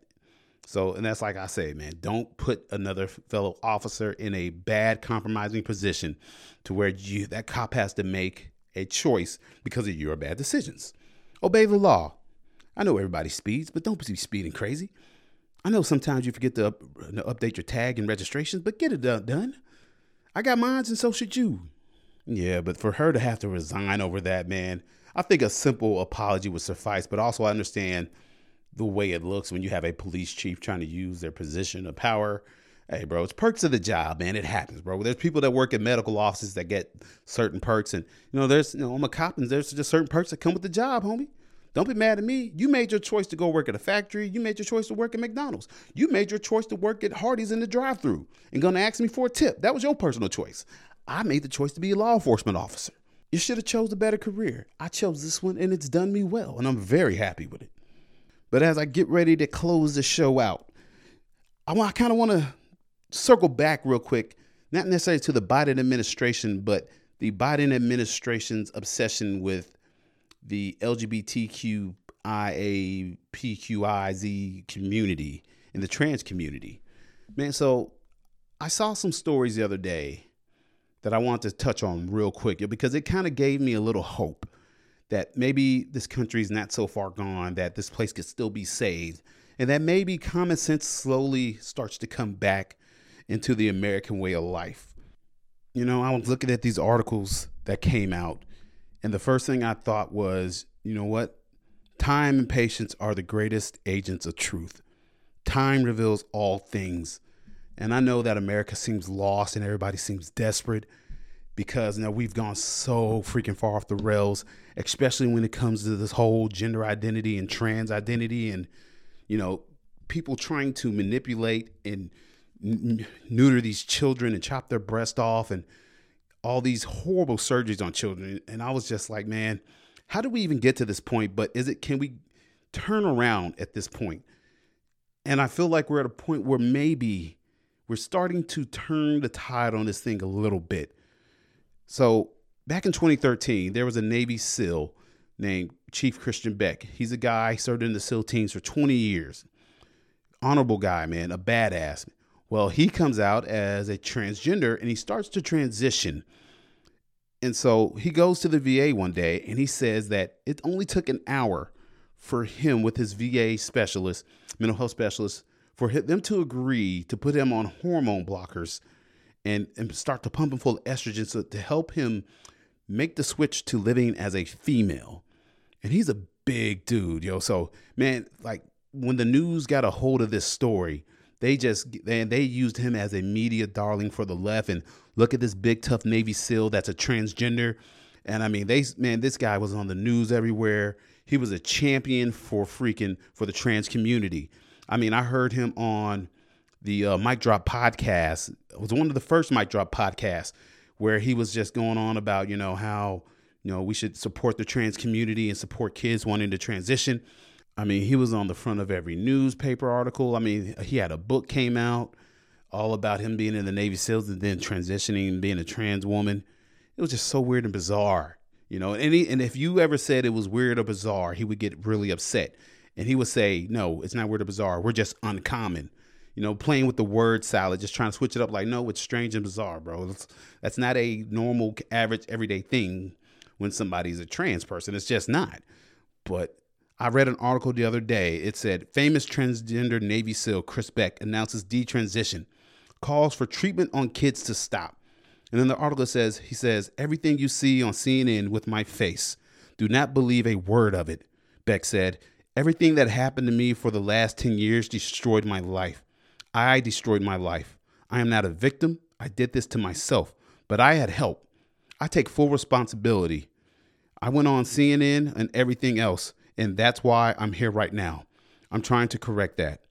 S1: So, and that's like I say, man, don't put another fellow officer in a bad compromising position to where you that cop has to make a choice because of your bad decisions. Obey the law. I know everybody speeds, but don't be speeding crazy. I know sometimes you forget to up, update your tag and registrations, but get it done. I got mines, and so should you. Yeah, but for her to have to resign over that, man, I think a simple apology would suffice. But also, I understand the way it looks when you have a police chief trying to use their position of power. Hey, bro, it's perks of the job, man. It happens, bro. There's people that work in medical offices that get certain perks, and you know, there's you know, I'm a cop, and there's just certain perks that come with the job, homie. Don't be mad at me. You made your choice to go work at a factory. You made your choice to work at McDonald's. You made your choice to work at Hardee's in the drive-through and gonna ask me for a tip. That was your personal choice. I made the choice to be a law enforcement officer. You should have chose a better career. I chose this one, and it's done me well, and I'm very happy with it. But as I get ready to close the show out, I, I kind of want to circle back real quick, not necessarily to the Biden administration, but the Biden administration's obsession with the LGBTQIA PQIZ community and the trans community. Man, so I saw some stories the other day that I want to touch on real quick because it kind of gave me a little hope that maybe this country is not so far gone that this place could still be saved and that maybe common sense slowly starts to come back into the American way of life. You know, I was looking at these articles that came out, and the first thing I thought was, you know what? Time and patience are the greatest agents of truth. Time reveals all things. And I know that America seems lost and everybody seems desperate because you know we've gone so freaking far off the rails, especially when it comes to this whole gender identity and trans identity and you know people trying to manipulate and neuter these children and chop their breast off and all these horrible surgeries on children. And I was just like, man, how do we even get to this point? But is it, can we turn around at this point? And I feel like we're at a point where maybe we're starting to turn the tide on this thing a little bit. So back in 2013, there was a Navy SEAL named Chief Christian Beck. He's a guy served in the SEAL teams for 20 years. Honorable guy, man, a badass. Well, he comes out as a transgender and he starts to transition. And so he goes to the VA one day and he says that it only took an hour for him with his VA specialist, mental health specialist, for them to agree to put him on hormone blockers and, and start to pump him full of estrogen so to help him make the switch to living as a female. And he's a big dude, yo. So, man, like when the news got a hold of this story, they just and they used him as a media darling for the left. And look at this big tough Navy SEAL that's a transgender. And I mean, they man, this guy was on the news everywhere. He was a champion for freaking for the trans community. I mean, I heard him on the uh, Mike Drop podcast. It was one of the first Mike Drop podcasts where he was just going on about you know how you know we should support the trans community and support kids wanting to transition. I mean, he was on the front of every newspaper article. I mean, he had a book came out all about him being in the Navy SEALs and then transitioning and being a trans woman. It was just so weird and bizarre, you know. And he, and if you ever said it was weird or bizarre, he would get really upset, and he would say, "No, it's not weird or bizarre. We're just uncommon." You know, playing with the word salad, just trying to switch it up. Like, no, it's strange and bizarre, bro. It's, that's not a normal, average, everyday thing when somebody's a trans person. It's just not. But I read an article the other day. It said famous transgender Navy SEAL Chris Beck announces detransition, calls for treatment on kids to stop. And then the article says he says everything you see on CNN with my face, do not believe a word of it. Beck said everything that happened to me for the last 10 years destroyed my life. I destroyed my life. I am not a victim. I did this to myself, but I had help. I take full responsibility. I went on CNN and everything else, and that's why I'm here right now. I'm trying to correct that.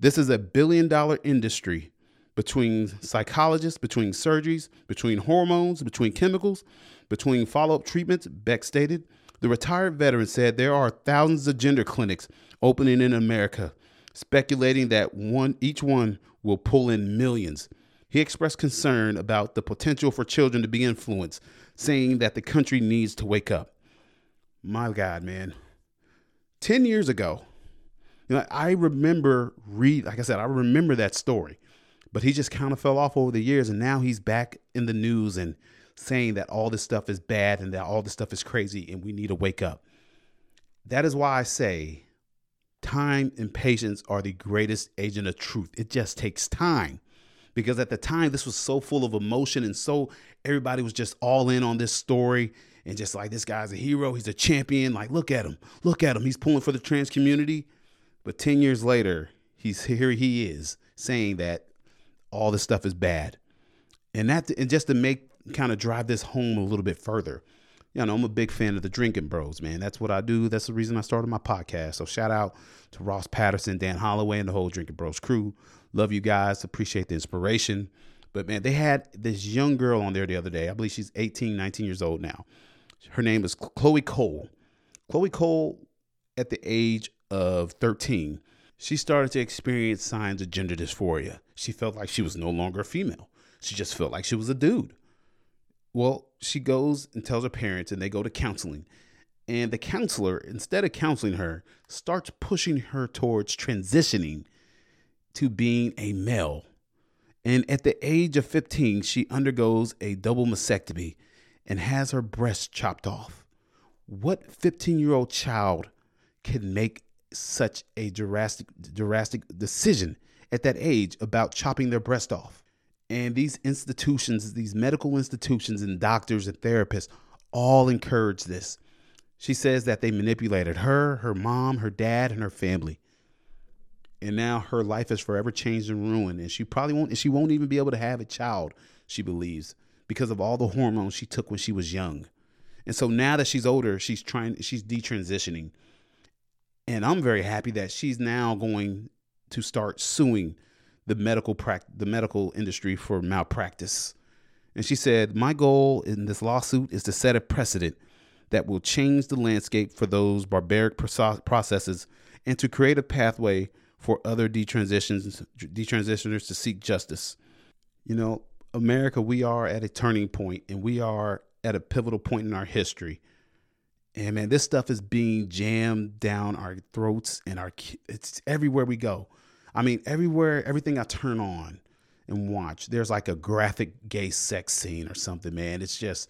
S1: This is a billion dollar industry between psychologists, between surgeries, between hormones, between chemicals, between follow up treatments, Beck stated. The retired veteran said there are thousands of gender clinics opening in America speculating that one each one will pull in millions. He expressed concern about the potential for children to be influenced, saying that the country needs to wake up. My God, man. 10 years ago, you know, I remember read like I said, I remember that story. But he just kind of fell off over the years and now he's back in the news and saying that all this stuff is bad and that all this stuff is crazy and we need to wake up. That is why I say time and patience are the greatest agent of truth. It just takes time. Because at the time, this was so full of emotion, and so everybody was just all in on this story, and just like this guy's a hero, he's a champion. Like, look at him, look at him, he's pulling for the trans community. But 10 years later, he's [laughs] here, he is saying that all this stuff is bad. And that, and just to make kind of drive this home a little bit further, you know, I'm a big fan of the Drinking Bros, man. That's what I do. That's the reason I started my podcast. So shout out to Ross Patterson, Dan Holloway, and the whole Drinking Bros crew. Love you guys. Appreciate the inspiration. But man, they had this young girl on there the other day. I believe she's 18, 19 years old now. Her name is Chloe Cole. Chloe Cole, at the age of 13, she started to experience signs of gender dysphoria. She felt like she was no longer a female. She just felt like she was a dude. Well, she goes and tells her parents, and they go to counseling. And the counselor, instead of counseling her, starts pushing her towards transitioning to being a male. And at the age of 15, she undergoes a double mastectomy and has her breast chopped off. What 15 year old child can make such a drastic, drastic decision at that age about chopping their breast off? And these institutions, these medical institutions and doctors and therapists all encourage this. She says that they manipulated her, her mom, her dad, and her family. And now her life is forever changed and ruined. And she probably won't, and she won't even be able to have a child, she believes, because of all the hormones she took when she was young. And so now that she's older, she's trying, she's detransitioning. And I'm very happy that she's now going to start suing the medical prac- the medical industry for malpractice. And she said, "My goal in this lawsuit is to set a precedent that will change the landscape for those barbaric processes and to create a pathway for other detransitions detransitioners to seek justice." You know, America, we are at a turning point and we are at a pivotal point in our history. And man, this stuff is being jammed down our throats and our it's everywhere we go. I mean, everywhere, everything I turn on and watch, there's like a graphic gay sex scene or something, man. It's just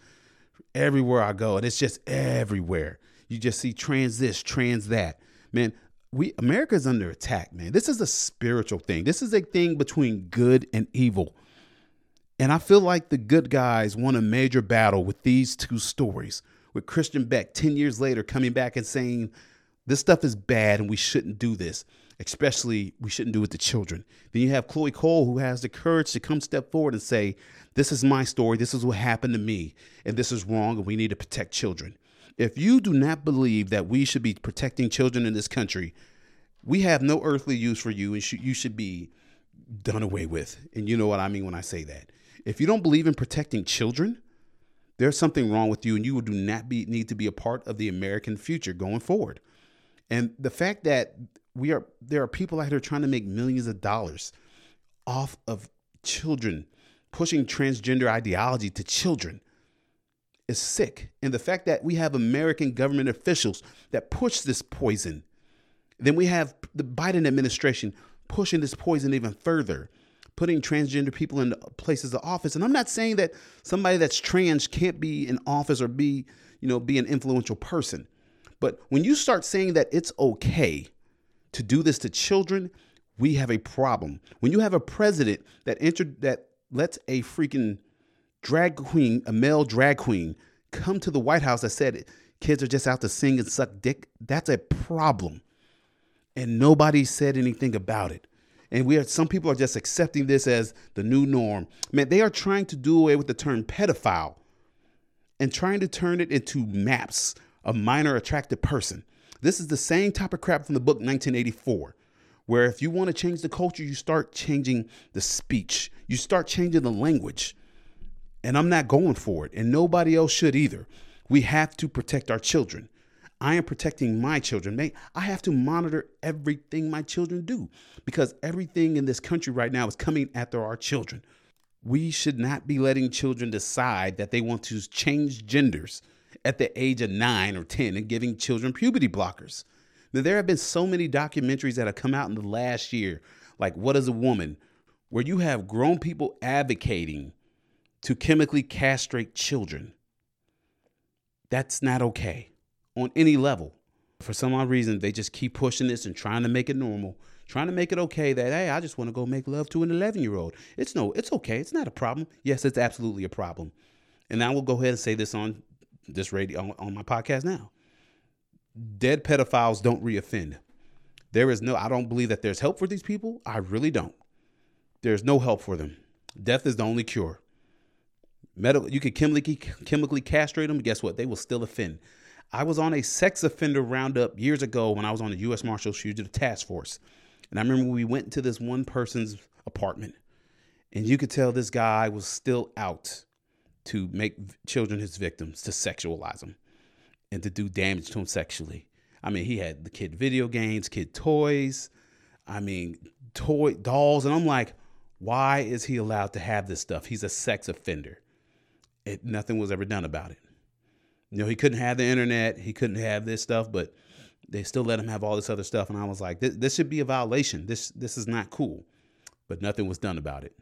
S1: everywhere I go, and it's just everywhere. You just see trans this, trans that. Man, we America's under attack, man. This is a spiritual thing. This is a thing between good and evil. And I feel like the good guys won a major battle with these two stories. With Christian Beck 10 years later coming back and saying, this stuff is bad and we shouldn't do this especially we shouldn't do it to children. Then you have Chloe Cole, who has the courage to come step forward and say, This is my story. This is what happened to me. And this is wrong. And we need to protect children. If you do not believe that we should be protecting children in this country, we have no earthly use for you and you should be done away with. And you know what I mean when I say that. If you don't believe in protecting children, there's something wrong with you and you do not be, need to be a part of the American future going forward. And the fact that we are there are people out here trying to make millions of dollars off of children, pushing transgender ideology to children is sick. And the fact that we have American government officials that push this poison, then we have the Biden administration pushing this poison even further, putting transgender people in places of office. And I'm not saying that somebody that's trans can't be in office or be, you know, be an influential person. But when you start saying that it's okay to do this to children, we have a problem. When you have a president that entered that lets a freaking drag queen, a male drag queen, come to the White House that said kids are just out to sing and suck dick, that's a problem. And nobody said anything about it. And we are some people are just accepting this as the new norm. Man, they are trying to do away with the term pedophile and trying to turn it into maps, a minor attracted person. This is the same type of crap from the book 1984, where if you want to change the culture, you start changing the speech, you start changing the language. And I'm not going for it, and nobody else should either. We have to protect our children. I am protecting my children. I have to monitor everything my children do because everything in this country right now is coming after our children. We should not be letting children decide that they want to change genders at the age of nine or 10 and giving children puberty blockers. Now, there have been so many documentaries that have come out in the last year, like What is a Woman, where you have grown people advocating to chemically castrate children. That's not okay on any level. For some odd reason, they just keep pushing this and trying to make it normal, trying to make it okay that hey, I just want to go make love to an 11 year old. It's no, it's okay. It's not a problem. Yes, it's absolutely a problem. And I will go ahead and say this on this radio on, on my podcast now. Dead pedophiles don't reoffend. There is no. I don't believe that there's help for these people. I really don't. There's no help for them. Death is the only cure. Medical, you could chemically chemically castrate them. Guess what? They will still offend. I was on a sex offender roundup years ago when I was on the U.S. Marshals Fugitive Task Force, and I remember we went to this one person's apartment, and you could tell this guy was still out to make children his victims, to sexualize them, and to do damage to them sexually. I mean, he had the kid video games, kid toys, I mean, toy dolls, and I'm like, why is he allowed to have this stuff? He's a sex offender. It, nothing was ever done about it. You know, he couldn't have the internet, he couldn't have this stuff, but they still let him have all this other stuff. And I was like, this, this should be a violation. This this is not cool. But nothing was done about it.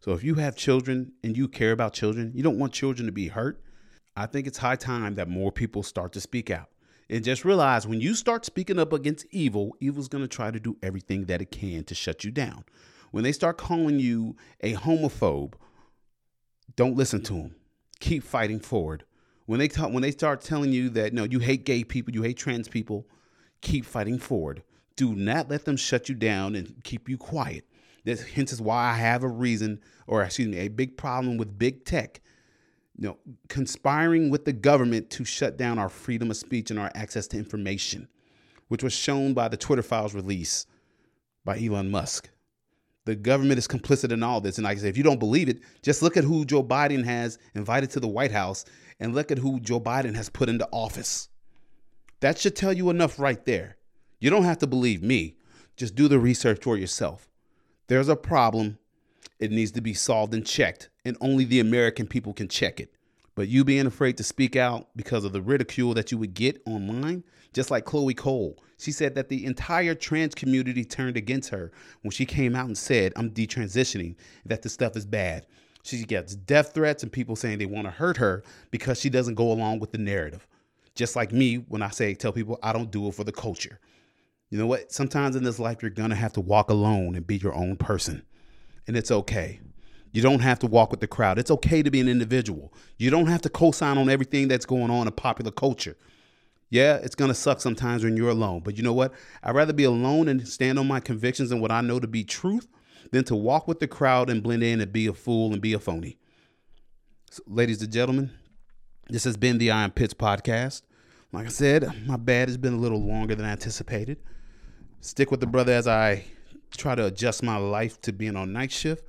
S1: So if you have children and you care about children, you don't want children to be hurt. I think it's high time that more people start to speak out. And just realize when you start speaking up against evil, evil's going to try to do everything that it can to shut you down. When they start calling you a homophobe, don't listen to them. Keep fighting forward. When they talk, when they start telling you that no, you hate gay people, you hate trans people, keep fighting forward. Do not let them shut you down and keep you quiet. This hence is why I have a reason, or excuse me, a big problem with big tech. You know, conspiring with the government to shut down our freedom of speech and our access to information, which was shown by the Twitter files release by Elon Musk. The government is complicit in all this. And like I said, if you don't believe it, just look at who Joe Biden has invited to the White House and look at who Joe Biden has put into office. That should tell you enough right there. You don't have to believe me. Just do the research for yourself. There's a problem. It needs to be solved and checked, and only the American people can check it. But you being afraid to speak out because of the ridicule that you would get online, just like Chloe Cole, she said that the entire trans community turned against her when she came out and said, I'm detransitioning, that the stuff is bad. She gets death threats and people saying they want to hurt her because she doesn't go along with the narrative. Just like me when I say, tell people I don't do it for the culture. You know what? Sometimes in this life, you're going to have to walk alone and be your own person. And it's okay. You don't have to walk with the crowd. It's okay to be an individual. You don't have to co sign on everything that's going on in popular culture. Yeah, it's gonna suck sometimes when you're alone, but you know what? I'd rather be alone and stand on my convictions and what I know to be truth than to walk with the crowd and blend in and be a fool and be a phony. So, ladies and gentlemen, this has been the I Am Pitts podcast. Like I said, my bad has been a little longer than I anticipated. Stick with the brother as I try to adjust my life to being on night shift.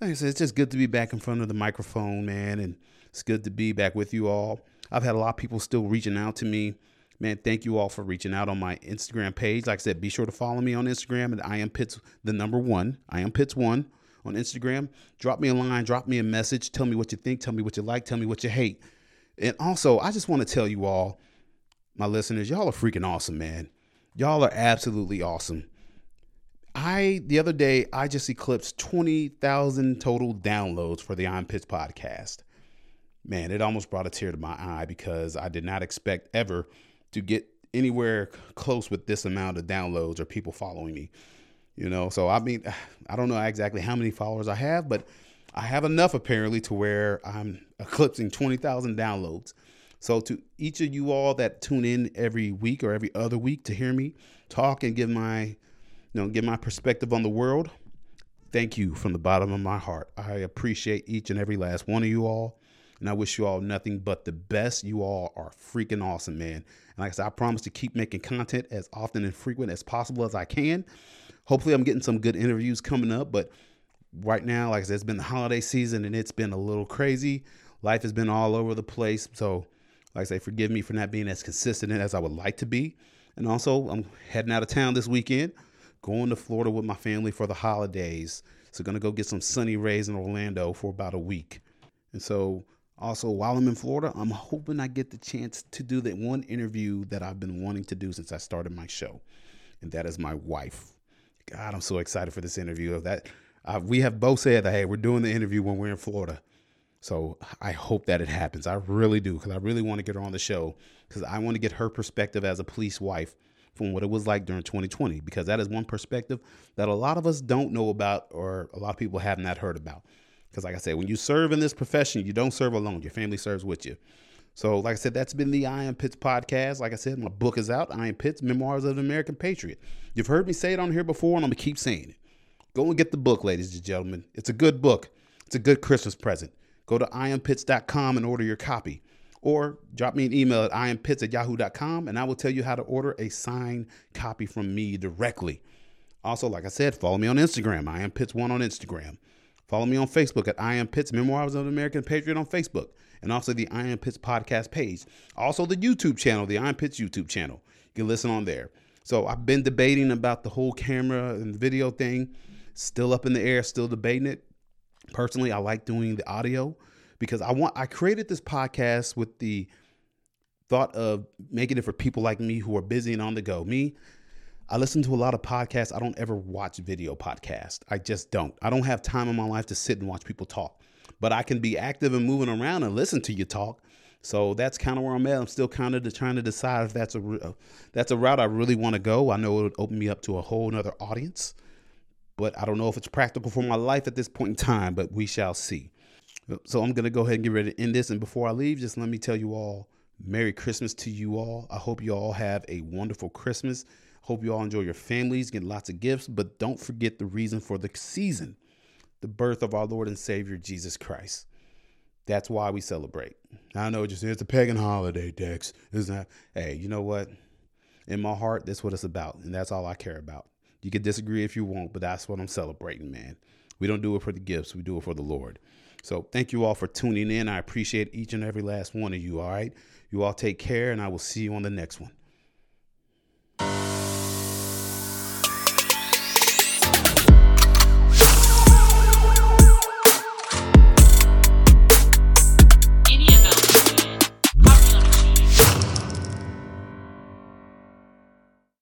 S1: Like I said, it's just good to be back in front of the microphone, man, and it's good to be back with you all. I've had a lot of people still reaching out to me. Man, thank you all for reaching out on my Instagram page. Like I said, be sure to follow me on Instagram at I am Pitts, the number one. I am Pitts one on Instagram. Drop me a line, drop me a message. Tell me what you think. Tell me what you like. Tell me what you hate. And also, I just want to tell you all, my listeners, y'all are freaking awesome, man. Y'all are absolutely awesome. I the other day I just eclipsed twenty thousand total downloads for the I'm Pitts podcast. Man, it almost brought a tear to my eye because I did not expect ever to get anywhere close with this amount of downloads or people following me. You know, so I mean, [sighs] I don't know exactly how many followers I have, but I have enough apparently to where I'm [laughs] eclipsing twenty thousand downloads. So to each of you all that tune in every week or every other week to hear me talk and give my you know, give my perspective on the world. Thank you from the bottom of my heart. I appreciate each and every last one of you all. And I wish you all nothing but the best. You all are freaking awesome, man. And like I said, I promise to keep making content as often and frequent as possible as I can. Hopefully, I'm getting some good interviews coming up. But right now, like I said, it's been the holiday season and it's been a little crazy. Life has been all over the place. So, like I say, forgive me for not being as consistent as I would like to be. And also, I'm heading out of town this weekend going to Florida with my family for the holidays. So gonna go get some sunny rays in Orlando for about a week. And so also while I'm in Florida, I'm hoping I get the chance to do that one interview that I've been wanting to do since I started my show. And that is my wife. God, I'm so excited for this interview. That uh, we have both said that hey, we're doing the interview when we're in Florida. So I hope that it happens. I really do because I really want to get her on the show because I want to get her perspective as a police wife from what it was like during 2020 because that is one perspective that a lot of us don't know about or a lot of people have not heard about. Because, like I said, when you serve in this profession, you don't serve alone, your family serves with you. So, like I said, that's been the I Am Pitts podcast. Like I said, my book is out I Am Pitts Memoirs of an American Patriot. You've heard me say it on here before, and I'm going to keep saying it. Go and get the book, ladies and gentlemen. It's a good book, it's a good Christmas present. Go to iampitts.com and order your copy or drop me an email at iampitts at yahoo.com and I will tell you how to order a signed copy from me directly. Also, like I said, follow me on Instagram. I am Pitts1 on Instagram. Follow me on Facebook at I am Pitts Memoirs of an American Patriot on Facebook. And also the I am Pitts podcast page. Also the YouTube channel, the I am Pitts YouTube channel. You can listen on there. So I've been debating about the whole camera and video thing. Still up in the air, still debating it. Personally, I like doing the audio because I want I created this podcast with the thought of making it for people like me who are busy and on the go. Me, I listen to a lot of podcasts. I don't ever watch video podcasts. I just don't. I don't have time in my life to sit and watch people talk. But I can be active and moving around and listen to you talk. So that's kind of where I'm at. I'm still kind of trying to decide if that's a uh, that's a route I really want to go. I know it would open me up to a whole nother audience, but I don't know if it's practical for my life at this point in time. But we shall see. So I'm gonna go ahead and get ready to end this. And before I leave, just let me tell you all, Merry Christmas to you all. I hope you all have a wonderful Christmas. Hope you all enjoy your families, get lots of gifts, but don't forget the reason for the season, the birth of our Lord and Savior Jesus Christ. That's why we celebrate. I know just it's a pagan holiday, Dex. Isn't that? Hey, you know what? In my heart, that's what it's about, and that's all I care about. You can disagree if you want, but that's what I'm celebrating, man. We don't do it for the gifts, we do it for the Lord. So thank you all for tuning in. I appreciate each and every last one of you. All right. You all take care, and I will see you on the next one.